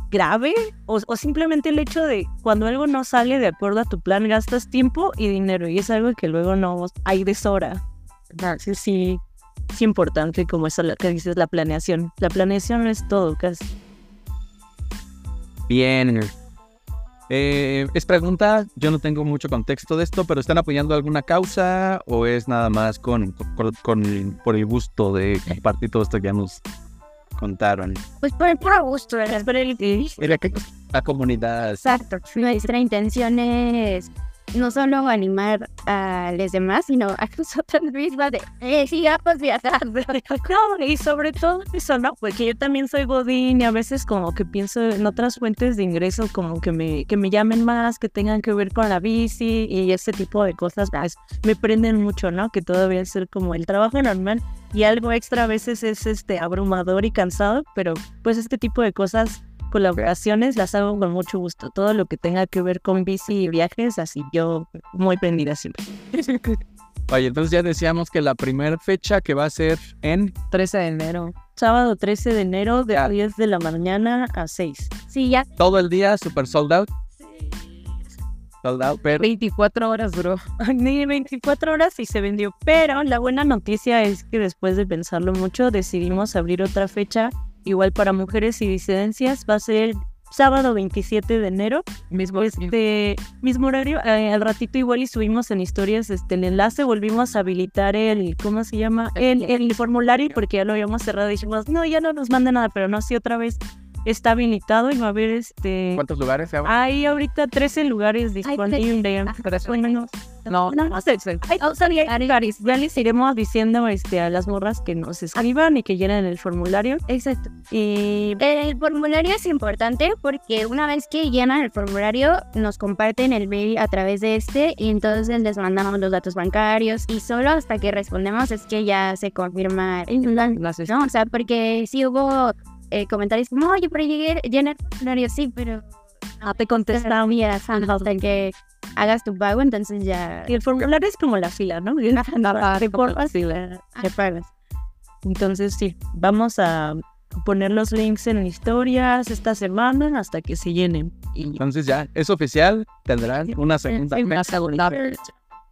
grave o, o simplemente el hecho de cuando algo no sale de acuerdo a tu plan gastas tiempo y dinero y es algo que luego no hay deshora. Sí, sí, es importante como eso que dices, la planeación. La planeación es todo, casi. Bien. Eh, es pregunta, yo no tengo mucho contexto de esto, pero ¿están apoyando alguna causa o es nada más con, con- con- por el gusto de compartir todo esto que ya nos contaron? Pues por el puro gusto, ¿verdad? Pero el- la comunidad Exacto. Nuestra intención es no solo animar a los demás, sino a <laughs> nosotros mismas de eh, sigamos viajando. <laughs> No, y sobre todo eso, ¿no? Porque yo también soy godín y a veces como que pienso en otras fuentes de ingreso como que me, que me llamen más, que tengan que ver con la bici y ese tipo de cosas, pues, me prenden mucho, ¿no? Que todavía es como el trabajo normal y algo extra a veces es este abrumador y cansado, pero pues este tipo de cosas, colaboraciones las hago con mucho gusto. Todo lo que tenga que ver con bici y viajes, así yo muy prendida siempre. <laughs> Oye, entonces ya decíamos que la primera fecha que va a ser en 13 de enero. Sábado 13 de enero de Ya. 10 de la mañana a 6. Sí, ya todo el día, super sold out. Sold out, pero 24 horas duró. Ni 24 horas y se vendió. Pero la buena noticia es que después de pensarlo mucho decidimos abrir otra fecha igual para mujeres y disidencias. Va a ser sábado 27 de enero. Mismo Este mismo horario. eh, al ratito igual y subimos en historias este, el enlace. Volvimos a habilitar el, ¿cómo se llama? El, el formulario porque ya lo habíamos cerrado. Dijimos, no, ya no nos manda nada, pero no, sí otra vez está habilitado y va a haber este... ¿cuántos lugares se? Hay ahorita 13 lugares disponibles. Ah, Bueno, No, No, no sé. Ay, o sea, ya, les iremos diciendo este, a las morras que nos escriban y que llenen el formulario. Exacto. Y El formulario es importante porque una vez que llenan el formulario nos comparten el mail a través de este y entonces les mandamos los datos bancarios y solo hasta que respondemos es que ya se confirma el las ¿no? O sea, porque sí hubo eh, comentarios como, oye, pero llegué, llené el formulario, sí, pero no te contestamos. mira, hasta que hagas tu pago, entonces ya Y el formulario es como la fila, ¿no? <laughs> Nada, la- te pagas. Entonces sí, vamos a poner los links en historias esta semana hasta que se llenen. Y Entonces ya, es oficial, tendrán una segunda una fecha segunda.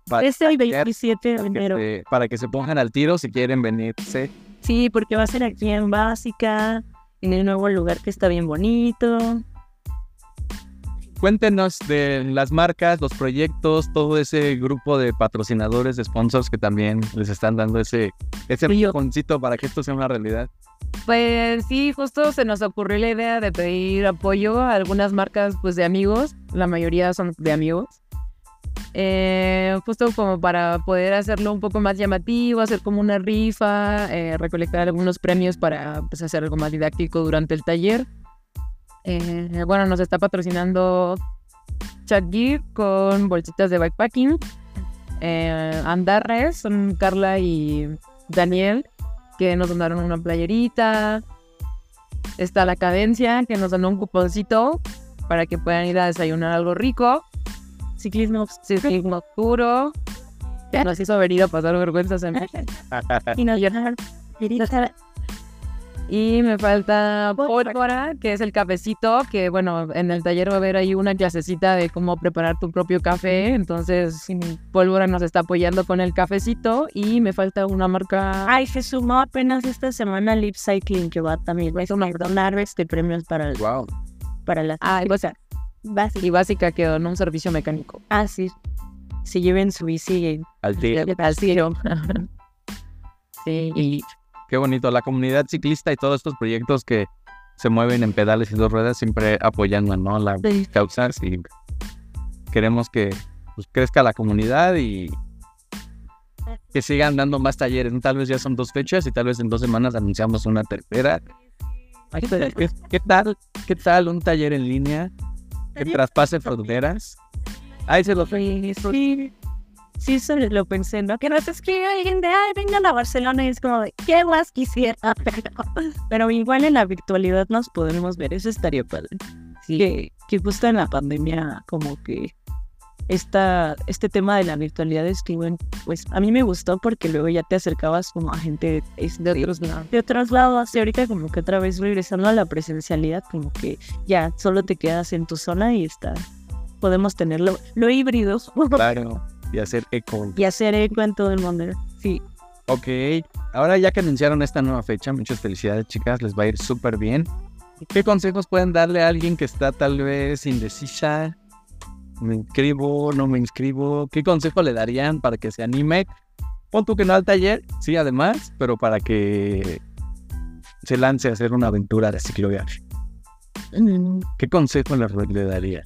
para, Este hoy que 27 de enero. para que se pongan al tiro si quieren venirse. Sí, porque va a ser aquí en Básica, en el nuevo lugar que está bien bonito. Cuéntenos de las marcas, los proyectos, todo ese grupo de patrocinadores, de sponsors que también les están dando ese, ese empujoncito para que esto sea una realidad. Pues sí, justo se nos ocurrió la idea de pedir apoyo a algunas marcas pues de amigos, la mayoría son de amigos. Eh, justo como para poder hacerlo un poco más llamativo, hacer como una rifa, eh, recolectar algunos premios para pues, hacer algo más didáctico durante el taller. Eh, bueno, nos está patrocinando Chat Gear con bolsitas de bikepacking. Eh, Andarres son Carla y Daniel que nos donaron una playerita. Está la cadencia, que nos donó un cuponcito para que puedan ir a desayunar algo rico. Ciclismo Ciclismo puro. Nos hizo venir a pasar vergüenzas en <laughs> y nos llenaron. Y me falta pólvora, que es el cafecito, que bueno, en el taller va a haber ahí una clasecita de cómo preparar tu propio café. Entonces, pólvora nos está apoyando con el cafecito. Y me falta una marca. Ay, se sumó apenas esta semana Lip Cycling, que va también va a donar este premios para, wow. para las Ah, y básica. Y básica que donó un servicio mecánico. Ah, sí. Se lleven su bici Al tiro. Al tiro. <laughs> Sí, y Qué bonito. La comunidad ciclista y todos estos proyectos que se mueven en pedales y dos ruedas siempre apoyando ¿no? las Sí. causas y queremos que pues, crezca la comunidad y que sigan dando más talleres. Tal vez ya son dos fechas y tal vez en dos semanas anunciamos una tercera. ¿Qué, qué tal? ¿Qué tal un taller en línea que traspase fronteras? Ahí se lo Sí, sí, se lo pensé, ¿no? Que nos escribe alguien de, ay, vengan a Barcelona y es como de, ¿qué más quisiera? Pero, <laughs> pero igual en la virtualidad nos podemos ver, eso estaría padre. Que, que justo en la pandemia, como que esta, este tema de la virtualidad estuvo en, pues a mí me gustó porque luego ya te acercabas como a gente este, de otros lados. de otros lados y ahorita como que otra vez regresando a la presencialidad como que ya solo te quedas en tu zona y está podemos tenerlo lo híbrido <laughs> Claro, y hacer eco. y hacer eco en todo el mundo sí Ok, ahora ya que anunciaron esta nueva fecha, muchas felicidades chicas, les va a ir súper bien. ¿Qué consejos pueden darle a alguien que está tal vez indecisa? ¿Me inscribo? ¿No me inscribo? ¿Qué consejo le darían para que se anime? Pon tú que no al taller, sí, además, pero para que se lance a hacer una aventura de cicloviaje. ¿Qué consejo le, le daría?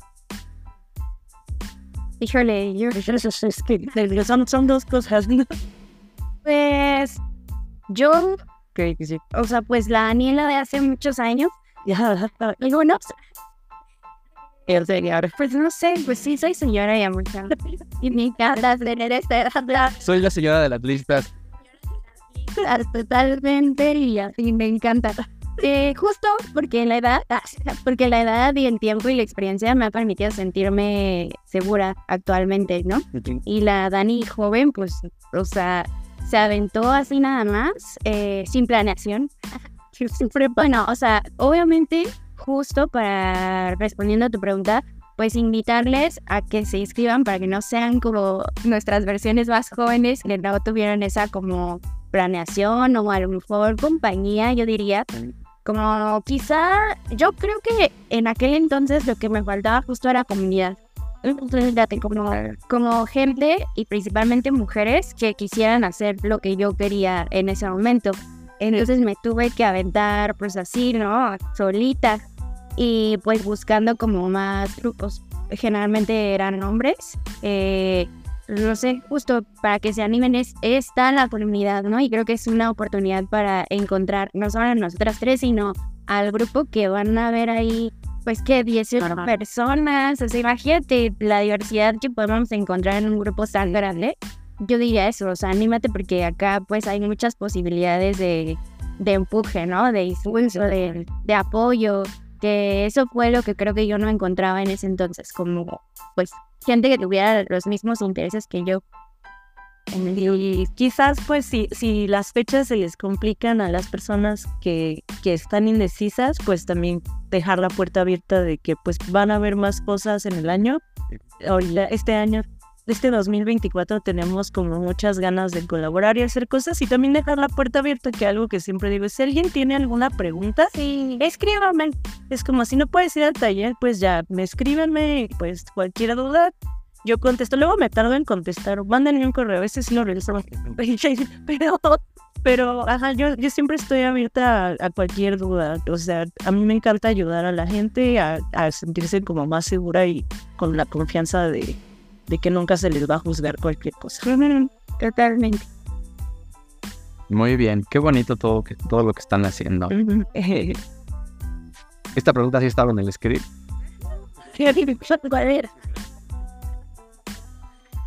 Híjole, yo, es que son, son dos cosas ¿no? pues, yo, o sea, pues la Daniela de hace muchos años, algunos, el señor pues no sé, pues sí, soy señora ya mucha. <laughs> Y me encanta tener esta edad Soy la señora de las listas. totalmente y así me encanta. Eh, justo porque la edad, ah, porque la edad y el tiempo y la experiencia me ha permitido sentirme segura actualmente, ¿no? Y la Dani joven, pues, o sea, se aventó así nada más, eh, sin planeación. <laughs> Siempre, bueno, o sea, obviamente, justo para respondiendo a tu pregunta, pues invitarles a que se inscriban para que no sean como nuestras versiones más jóvenes que no tuvieron esa como planeación o a lo mejor compañía, yo diría. Como quizá, yo creo que en aquel entonces lo que me faltaba justo era comunidad. Como, como gente y principalmente mujeres que quisieran hacer lo que yo quería en ese momento. Entonces me tuve que aventar pues así, ¿no? Solita y pues buscando como más grupos. Generalmente eran hombres. eh, no sé, justo para que se animen es está la comunidad, ¿no? Y creo que es una oportunidad para encontrar no solo a nosotras tres, sino al grupo que van a ver ahí, pues que 18 personas, o sea, imagínate la diversidad que podemos encontrar en un grupo tan grande. Yo diría eso, o sea, anímate porque acá pues hay muchas posibilidades de, de empuje, ¿no? De impulso, de, de apoyo, que eso fue lo que creo que yo no encontraba en ese entonces, como pues gente que tuviera los mismos intereses que yo. Y quizás pues si, si las fechas se les complican a las personas que, que están indecisas, pues también dejar la puerta abierta de que pues van a haber más cosas en el año. Este año, este 2024 tenemos como muchas ganas de colaborar y hacer cosas y también dejar la puerta abierta, que algo que siempre digo, si alguien tiene alguna pregunta, Sí, escríbame. Es como si no puedes ir al taller, pues ya me escríbenme, pues cualquier duda, yo contesto. Luego me tardo en contestar, mándenme un correo, ese sí lo realizo. <laughs> Pero, pero, ajá, yo, yo siempre estoy abierta a, a cualquier duda. O sea, a mí me encanta ayudar a la gente a, a sentirse como más segura y con la confianza de, de que nunca se les va a juzgar cualquier cosa. totalmente. Muy bien, qué bonito todo, que, todo lo que están haciendo. Esta pregunta sí estaba en el script. <laughs>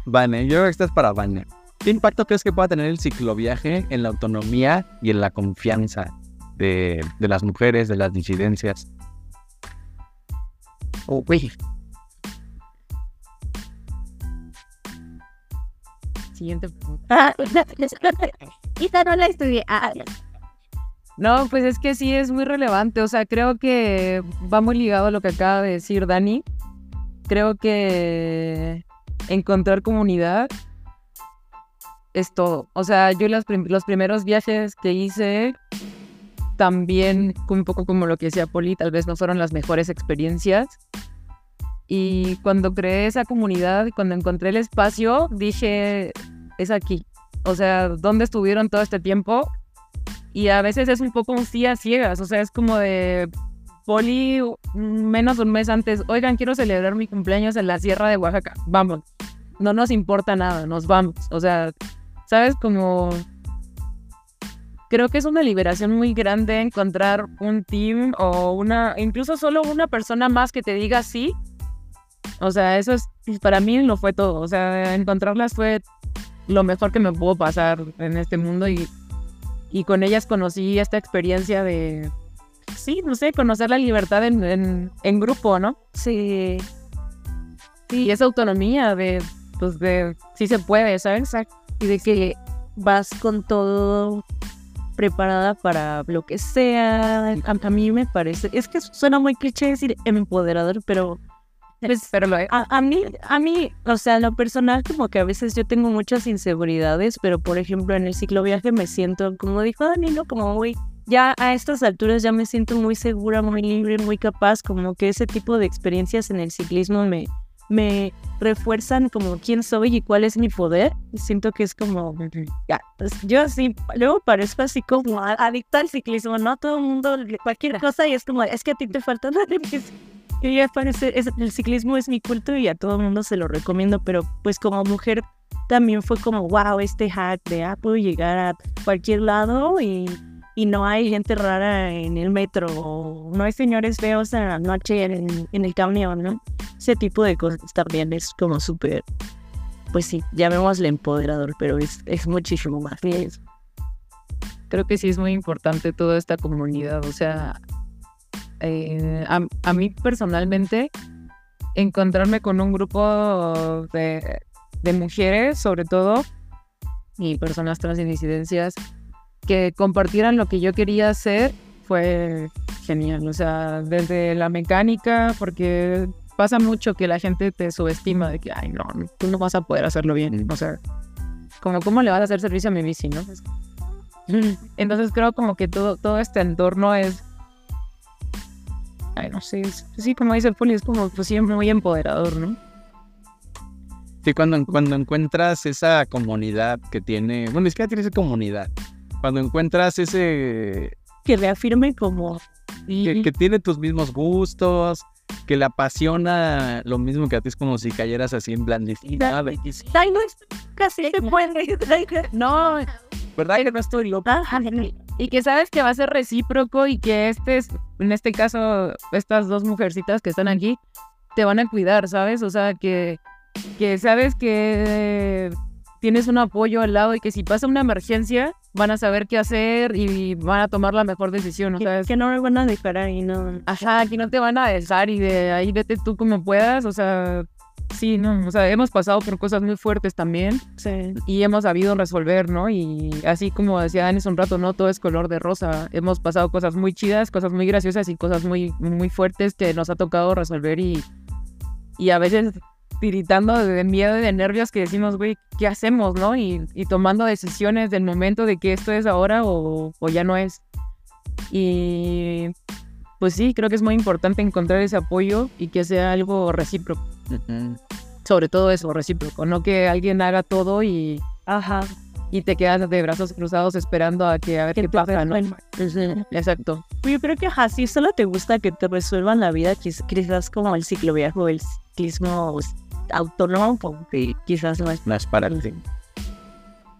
Vane, yo creo que esta es para Vane. ¿Qué impacto crees que pueda tener el cicloviaje en la autonomía y en la confianza de, de las mujeres, de las disidencias? Uy. Siguiente pregunta. Ah, <laughs> Esta no la estudié. Ah, No, pues es que sí es muy relevante. O sea, creo que va muy ligado a lo que acaba de decir Dani. Creo que encontrar comunidad es todo. O sea, yo los, los primeros viajes que hice también, un poco como lo que decía Poli, tal vez no fueron las mejores experiencias. Y cuando creé esa comunidad, cuando encontré el espacio, dije, es aquí. O sea, ¿dónde estuvieron todo este tiempo? Y a veces es un poco un sí a ciegas, o sea, es como de Poli, menos un mes antes, oigan, quiero celebrar mi cumpleaños en la Sierra de Oaxaca, vamos, no nos importa nada, nos vamos, o sea, ¿sabes? Como... Creo que es una liberación muy grande encontrar un team o una, incluso solo una persona más que te diga sí. O sea, eso es, para mí lo fue todo. O sea, encontrarlas fue lo mejor que me pudo pasar en este mundo y, y con ellas conocí esta experiencia de, sí, no sé, conocer la libertad en, en, en grupo, ¿no? Sí, Y esa autonomía de, pues de, sí se puede, ¿sabes? y de que vas con todo preparada para lo que sea. A, a mí me parece, es que suena muy cliché decir empoderador, pero pues Pero lo a, a mí, a mí, o sea, lo personal como que a veces yo tengo muchas inseguridades, pero por ejemplo en el cicloviaje me siento, como dijo Dani, ¿no? Como muy, ya a estas alturas ya me siento muy segura, muy libre, muy capaz, como que ese tipo de experiencias en el ciclismo me, me refuerzan como quién soy y cuál es mi poder. Siento que es como, ya, pues, yo así, luego parezco así como adicta al ciclismo, ¿no? Todo el mundo, cualquier cosa y es como, es que a ti te falta nada. <laughs> Y ya parece, el ciclismo es mi culto y a todo el mundo se lo recomiendo, pero pues como mujer también fue como, wow, este hack de, ah, puedo llegar a cualquier lado y, y no hay gente rara en el metro, o no hay señores feos en la noche en, en el camión, ¿no? Ese tipo de cosas también es como súper, pues sí, llamémosle empoderador, pero es, es muchísimo más. creo que sí es muy importante toda esta comunidad. O sea, eh, a, a mí personalmente, encontrarme con un grupo de, de mujeres, sobre todo, y personas trans y disidencias, que compartieran lo que yo quería hacer, fue genial. O sea, desde la mecánica, porque pasa mucho que la gente te subestima de que, ay, no, tú no vas a poder hacerlo bien. Mm. O sea, como, ¿cómo le vas a hacer servicio a mi bici, no? <laughs> Entonces creo como que todo, todo este entorno es, ay, no sé, es- sí, como dice el Poli, es como pues, sí, muy empoderador, ¿no? Sí, cuando, cuando encuentras esa comunidad que tiene, bueno, es que tiene esa comunidad. Cuando encuentras ese, Que reafirme como, que, que tiene tus mismos gustos, que le apasiona lo mismo que a ti, es como si cayeras así en sí, Ay, no, es- casi puede. No, ¿Verdad que no estoy loca? Y que sabes que va a ser recíproco y que este es, en este caso, estas dos mujercitas que están aquí, te van a cuidar, ¿sabes? O sea, que, que sabes que tienes un apoyo al lado y que si pasa una emergencia, van a saber qué hacer y van a tomar la mejor decisión, Que, ¿sabes? que no me van a dejar ahí, no. Ajá, aquí no te van a dejar y de ahí vete tú como puedas, o sea, sí, no, o sea, hemos pasado por cosas muy fuertes también Sí. y hemos sabido resolver, ¿no? Y así como decía Dani hace un rato, no todo es color de rosa. Hemos pasado cosas muy chidas, cosas muy graciosas y cosas muy, muy fuertes que nos ha tocado resolver y, y a veces tiritando de miedo y de nervios que decimos, güey, ¿qué hacemos, no? Y, y tomando decisiones del momento de que esto es ahora o, o ya no es. Y pues sí, creo que es muy importante encontrar ese apoyo y que sea algo recíproco. Ujú. Sobre todo eso, recíproco, no que alguien haga todo y, Ajá. y te quedas de brazos cruzados esperando a que a ver Que qué pasa, ¿no? Exacto. Yo creo que ajá, si solo te gusta que te resuelvan la vida, quiz- quizás como el cicloviaje o el ciclismo autónomo, porque quizás no es No es para ti.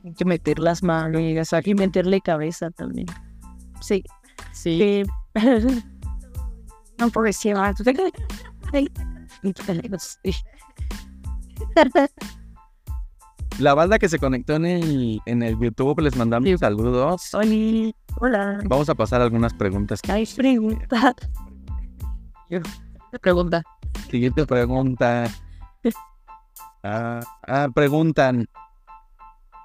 hay que meter las manos y meterle cabeza también. Sí. Sí. Sí. <laughs> no, porque sí, va. Ay. Sí. <laughs> La banda que se conectó en el, en el YouTube, les mandamos Sí. saludos. Oli, hola. Vamos a pasar algunas preguntas. Hay pregunta. Pregunta. Siguiente pregunta. Ah, ah, preguntan.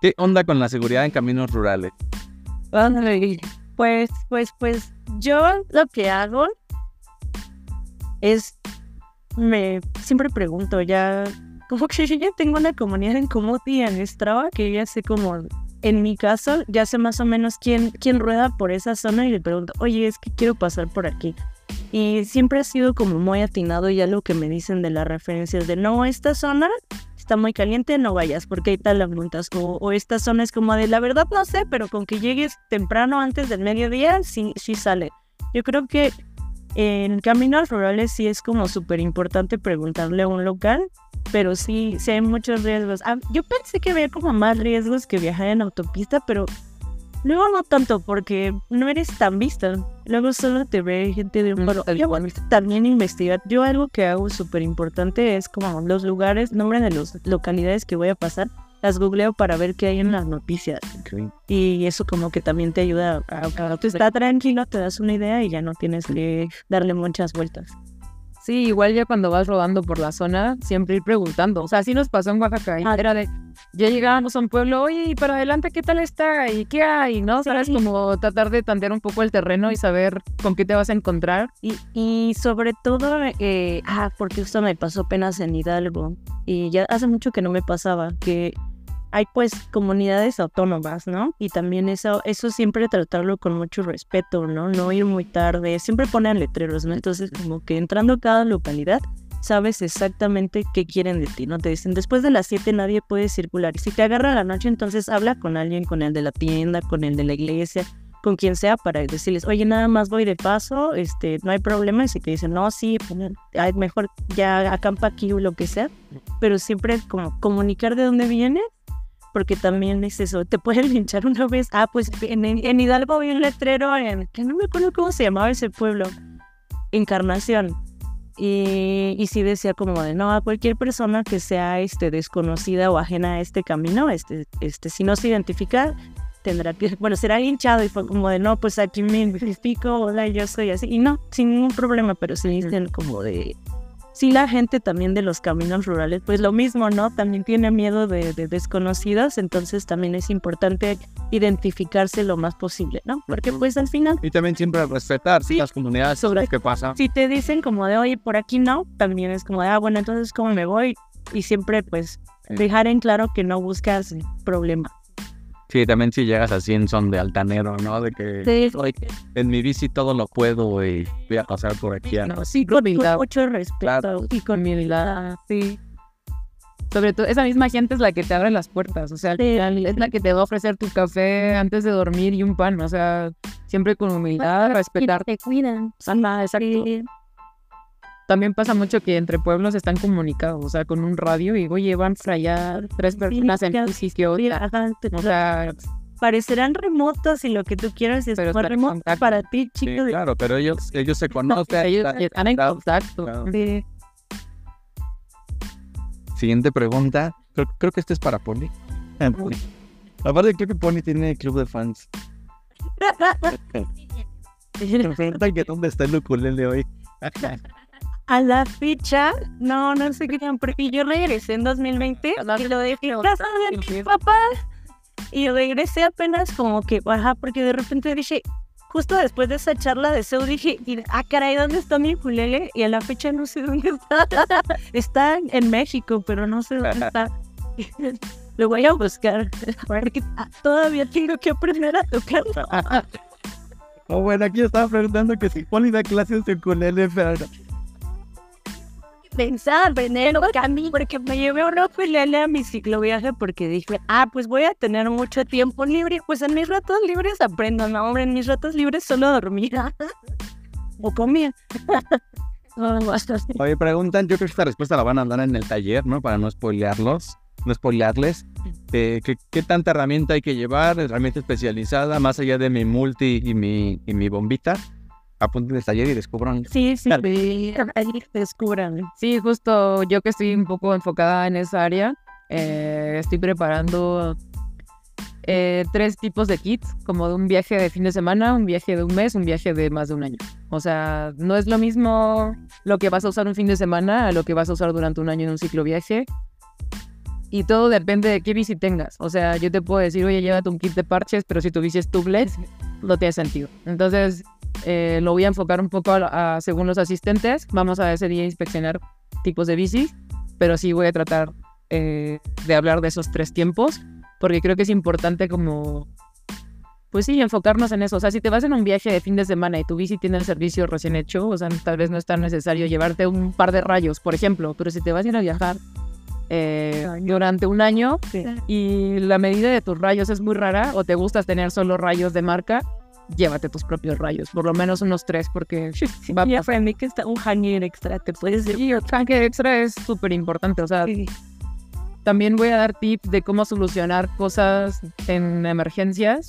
¿Qué onda con la seguridad en caminos rurales? Pues, pues, pues, yo lo que hago es, me siempre pregunto, ya, como que yo ya tengo una comunidad en y en Strava, que ya sé como, en mi caso, ya sé más o menos quién, quién rueda por esa zona y le pregunto, oye, es que quiero pasar por aquí. Y siempre ha sido como muy atinado ya lo que me dicen de las referencias de, no, esta zona está muy caliente, no vayas, porque hay tal multas. O, o esta zona es como de, la verdad no sé, pero con que llegues temprano antes del mediodía, sí, sí sale. Yo creo que en caminos rurales sí es como súper importante preguntarle a un local, pero sí, sí hay muchos riesgos. Ah, yo pensé que había como más riesgos que viajar en autopista, pero luego no tanto, porque no eres tan vista. Luego solo te ve gente de un Mm, pueblo. cual. también investigar. Yo algo que hago súper importante es como los lugares, nombre de las localidades que voy a pasar, las googleo para ver qué hay en las noticias. Y eso como que también te ayuda a, a- tú está tranquilo, te das una idea y ya no tienes que darle muchas vueltas. Sí, igual ya cuando vas rodando por la zona, siempre ir preguntando. O sea, así nos pasó en Oaxaca. y Ah. Era de, ya llegábamos a un pueblo, oye, y para adelante, ¿qué tal está? ¿Y qué hay? ¿No? Sabes, como tratar de tantear un poco el terreno y saber con qué te vas a encontrar. Y, y sobre todo, eh, ah, porque esto me pasó apenas en Hidalgo y ya hace mucho que no me pasaba, que hay pues comunidades autónomas, ¿no? Y también eso, eso siempre tratarlo con mucho respeto, ¿no? No ir muy tarde, siempre ponen letreros, ¿no? Entonces como que entrando a cada localidad, sabes exactamente qué quieren de ti, ¿no? Te dicen, después de las 7 nadie puede circular. Y si te agarra la noche, entonces habla con alguien, con el de la tienda, con el de la iglesia, con quien sea para decirles, oye, nada más voy de paso, este, no hay problema. Y si te dicen, no, sí, pues, mejor ya acampa aquí o lo que sea. Pero siempre como comunicar de dónde viene, porque también es eso, te pueden linchar una vez. Ah, pues en, en Hidalgo vi un letrero en, que no me acuerdo cómo se llamaba ese pueblo, Encarnación. Y, y sí decía como de, no, a cualquier persona que sea este, desconocida o ajena a este camino, este, este, si no se identifica, tendrá que, <laughs> bueno, será hinchado y fue como de, no, pues aquí me identifico, hola, yo soy así. Y no, sin ningún problema, pero sí dicen como de, sí la gente también de los caminos rurales, pues lo mismo, ¿no? También tiene miedo de, de desconocidos, entonces también es importante identificarse lo más posible, ¿no? Porque pues al final Y también siempre respetar Sí. las comunidades Sobre- que pasa. si te dicen como de, oye, por aquí no, también es como de, ah, bueno, entonces cómo me voy y siempre pues dejar en claro que no buscas problema. Sí, también si llegas así en son de altanero, ¿no? De que Sí. "Oye, en mi bici todo lo puedo y voy a pasar por aquí. a-". No, sí, Con, mucho respeto Claro. y con humildad, sí. Sobre todo, esa misma gente es la que te abre las puertas, o sea, Sí. es la que te va a ofrecer tu café antes de dormir y un pan, o sea, siempre con humildad, respetar. te cuidan. Ajá, exacto. Sí. También pasa mucho que entre pueblos están comunicados, o sea, con un radio y oye, van para allá tres personas en. Ajá, te- O sea, parecerán remotos y lo que tú quieras es Pero más remoto para ti, Sí, chico. de- claro, pero ellos, <laughs> ellos se conocen. ellos están- en contacto. claro. Siguiente pregunta. Creo, creo que este es para Pony. Aparte, creo que Pony tiene club de fans. <laughs> <laughs> Me preguntan que dónde está el ukulele hoy. A la fecha, no, no sé qué tan- porque yo regresé en 2020 y lo dejé en casa de mi papá. Y regresé apenas como que, ajá, porque de repente dije, justo después de esa charla de SEO dije, ah, caray, ¿dónde está mi ukulele? Y a la fecha no sé dónde está. <laughs> Está en México, pero no sé dónde está. <laughs> Lo voy a buscar, porque ah, todavía tengo que aprender a tocarlo. Oh, bueno, aquí estaba preguntando que si Pony da clases de ukulele, pero. Pensar, aprender a camino, porque me llevé un ukulele a mi cicloviaje porque dije, ah, pues voy a tener mucho tiempo libre, pues en mis ratos libres aprendo, no, hombre, en mis ratos libres solo dormía <laughs> o comía. <laughs> Oye, preguntan, yo creo que esta respuesta la van a dar en el taller, ¿no? Para no spoilearlos, no spoilearles. Eh, ¿qué, qué tanta herramienta hay que llevar? Herramienta especializada, más allá de mi multi y mi, y mi bombita. Apunten el taller y descubran. Sí, sí, Claro. ahí descubran. Sí, justo yo que estoy un poco enfocada en esa área, eh, estoy preparando eh, tres tipos de kits, como de un viaje de fin de semana, un viaje de un mes, un viaje de más de un año. O sea, no es lo mismo lo que vas a usar un fin de semana a lo que vas a usar durante un año en un cicloviaje. Y todo depende de qué bici tengas. O sea, yo te puedo decir, oye, llévate un kit de parches, pero si tu bici es tubeless, no tiene sentido. Entonces, eh, lo voy a enfocar un poco según los asistentes. Vamos a ese día inspeccionar tipos de bicis, pero sí voy a tratar eh, de hablar de esos tres tiempos, porque creo que es importante como, pues sí, enfocarnos en eso. O sea, si te vas en un viaje de fin de semana y tu bici tiene el servicio recién hecho, o sea, tal vez no es tan necesario llevarte un par de rayos, por ejemplo, pero si te vas a ir a viajar eh, durante un año Sí. y la medida de tus rayos es muy rara o te gusta tener solo rayos de marca, llévate tus propios rayos, por lo menos unos tres, porque <laughs> va a pasar. aprendí que está un hanger extra, te puedes decir. Y el tanque extra es súper importante, o sea, Sí. también voy a dar tips de cómo solucionar cosas en emergencias,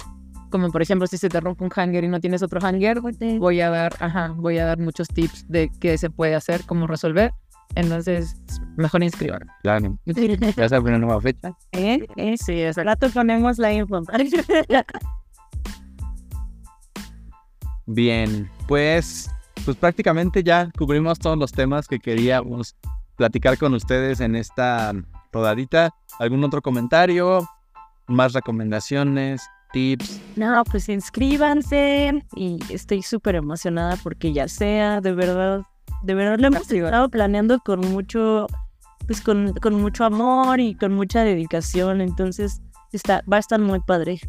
como por ejemplo si se te rompe un hanger y no tienes otro hanger, voy a dar, ajá, voy a dar muchos tips de qué se puede hacer, cómo resolver. Entonces, mejor inscriban. Claro. Ya saben una nueva fecha. <laughs> ¿Eh? ¿Eh? Sí, es rato ponemos la info. Bien, pues, pues prácticamente ya cubrimos todos los temas que queríamos platicar con ustedes en esta rodadita. ¿Algún otro comentario? ¿Más recomendaciones? ¿Tips? No, pues inscríbanse y estoy súper emocionada porque ya sea, de verdad, de verdad lo hemos estado planeando con mucho, pues con, con mucho amor y con mucha dedicación, entonces está, va a estar muy padre.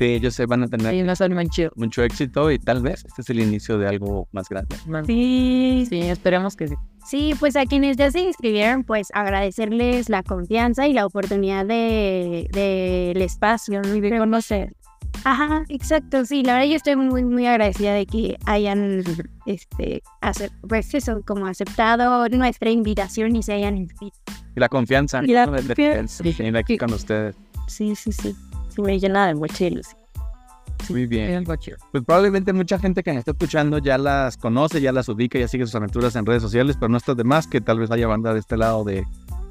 Sí, ellos se van a tener salma chido. mucho éxito y tal vez este es el inicio de algo más grande. Sí, Sí, esperemos que sí. Sí, pues a quienes ya se inscribieron, pues agradecerles la confianza y la oportunidad de del espacio y de conocer. Ajá, exacto, sí, la verdad yo estoy muy, muy agradecida de que hayan, este, hacer, pues eso, como aceptado nuestra invitación y se hayan inscrito. Y la confianza. Y la ¿no? de- de- aquí con ustedes. sí, sí, sí. Sí, me llena de mucha ilusión. Muy bien. Pues probablemente mucha gente que me está escuchando ya las conoce, ya las ubica, ya sigue sus aventuras en redes sociales, pero no está de más que tal vez haya banda de este lado de,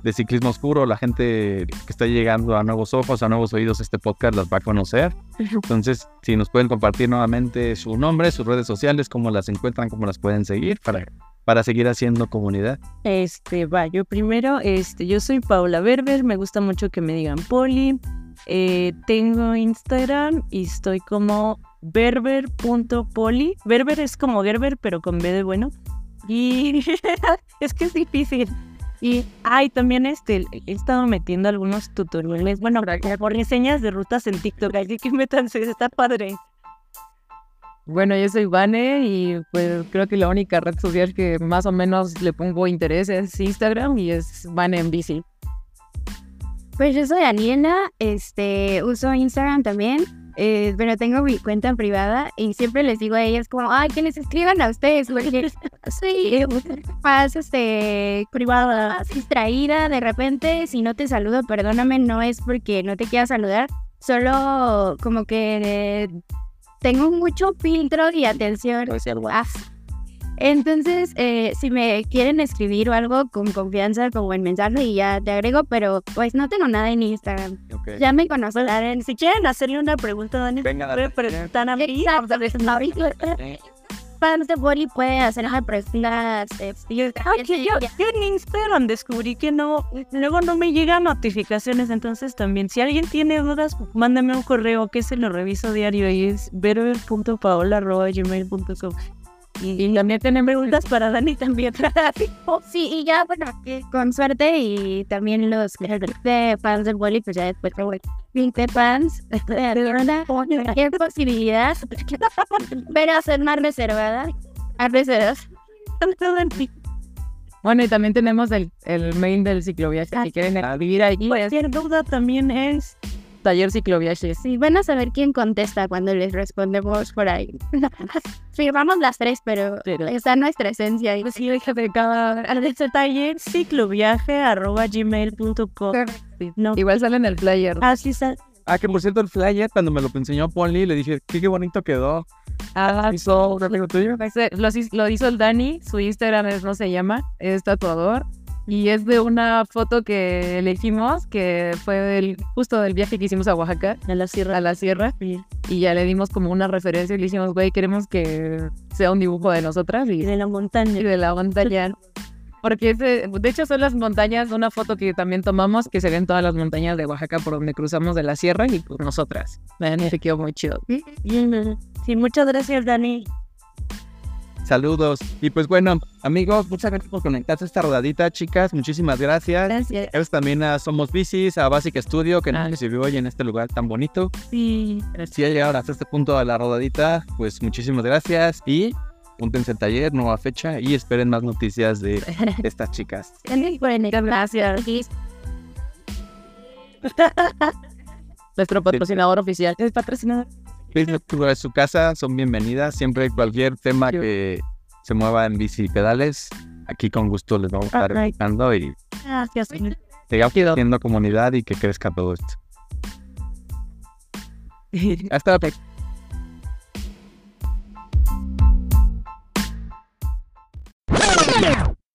de ciclismo oscuro. La gente que está llegando a nuevos ojos, a nuevos oídos, este podcast las va a conocer. Entonces, si nos pueden compartir nuevamente su nombre, sus redes sociales, cómo las encuentran, cómo las pueden seguir para, para seguir haciendo comunidad. Este, va, yo primero, este, yo soy Paula Berber, me gusta mucho que me digan Poli. Eh, tengo Instagram y estoy como berber.poli. Berber es como Gerber, pero con B de bueno. Y <laughs> es que es difícil. Y, ay, también este, he estado metiendo algunos tutoriales, bueno, por reseñas de rutas en TikTok, así que métanse, está padre. Bueno, yo soy Vane y pues creo que la única red social que más o menos le pongo interés es Instagram y es Vane en bici. Pues yo soy Daniela, este, uso Instagram también, eh, pero tengo mi cuenta privada y siempre les digo a ellas como, ay, que les escriban a ustedes, porque <laughs> soy más este, privada, más distraída de repente, si no te saludo, perdóname, no es porque no te quiera saludar, solo como que eh, tengo mucho filtro y atención. Ah, entonces, eh, si me quieren escribir o algo con confianza, como en mensaje, y ya te agrego, pero pues no tengo nada en Instagram. Ok. Ya me conocen. Si quieren hacerle una pregunta, Dani, Venga, puede dale. preguntar a mí. Exacto, fans <laughs> de puede hacer preguntas. eh, yo en Instagram descubrí que no, luego no me llegan notificaciones, entonces también, si alguien tiene dudas, mándame un correo que se lo reviso diario y es verber.paola.gmail.com y, y también tienen preguntas para Dani también. <laughs> Sí, y ya, bueno, que con suerte y también los de fans del Boli, pues ya después te voy. 20 fans, <laughs> de cualquier posibilidad, <laughs> pero hacer más reservada. A reservas. Bueno, y también tenemos el, el mail del cicloviaje. Si quieren escribir ahí, Cualquier duda también es taller cicloviaje. Sí, van a saber quién contesta cuando les respondemos por ahí. <laughs> Firmamos las tres, pero está nuestra esencia. ahí. pues sí, de cada este taller cicloviaje arroba gmail.com. No, Igual sale en el flyer. así está. Ah, que por cierto, el flyer, cuando me lo enseñó Poli, le dije, qué, qué bonito quedó. Ah, ¿Hizo un amigo tuyo? Lo, lo hizo el Dani, su Instagram es, no se llama, es tatuador. Y es de una foto que elegimos, que fue del, justo del viaje que hicimos a Oaxaca, A la sierra. a la sierra. Y ya le dimos como una referencia y le dijimos, güey, queremos que sea un dibujo de nosotras Y y, de la montaña. y de la montaña. <laughs> Porque ese- de hecho son las montañas, una foto que también tomamos, que se ven todas las montañas de Oaxaca por donde cruzamos de la sierra y pues nosotras. Me se quedó muy chido. Sí, muchas gracias, Dani. Saludos. Y pues bueno, amigos, muchas gracias por conectarse a esta rodadita, chicas. Muchísimas gracias. Gracias. Gracias también a Somos Bicis, a Basic Studio, que Ah. nos recibió hoy en este lugar tan bonito. Sí. Si ya llegaron hasta este punto de la rodadita, pues muchísimas gracias. Y Púntense el taller, nueva fecha y esperen más noticias de <laughs> estas chicas. Gracias. <laughs> Nuestro patrocinador oficial. Es patrocinador. Facebook es su casa, son bienvenidas. Siempre cualquier tema que se mueva en bici y pedales, aquí con gusto les vamos a estar explicando y Gracias. sigamos haciendo comunidad y que crezca todo esto. <laughs> Hasta la próxima.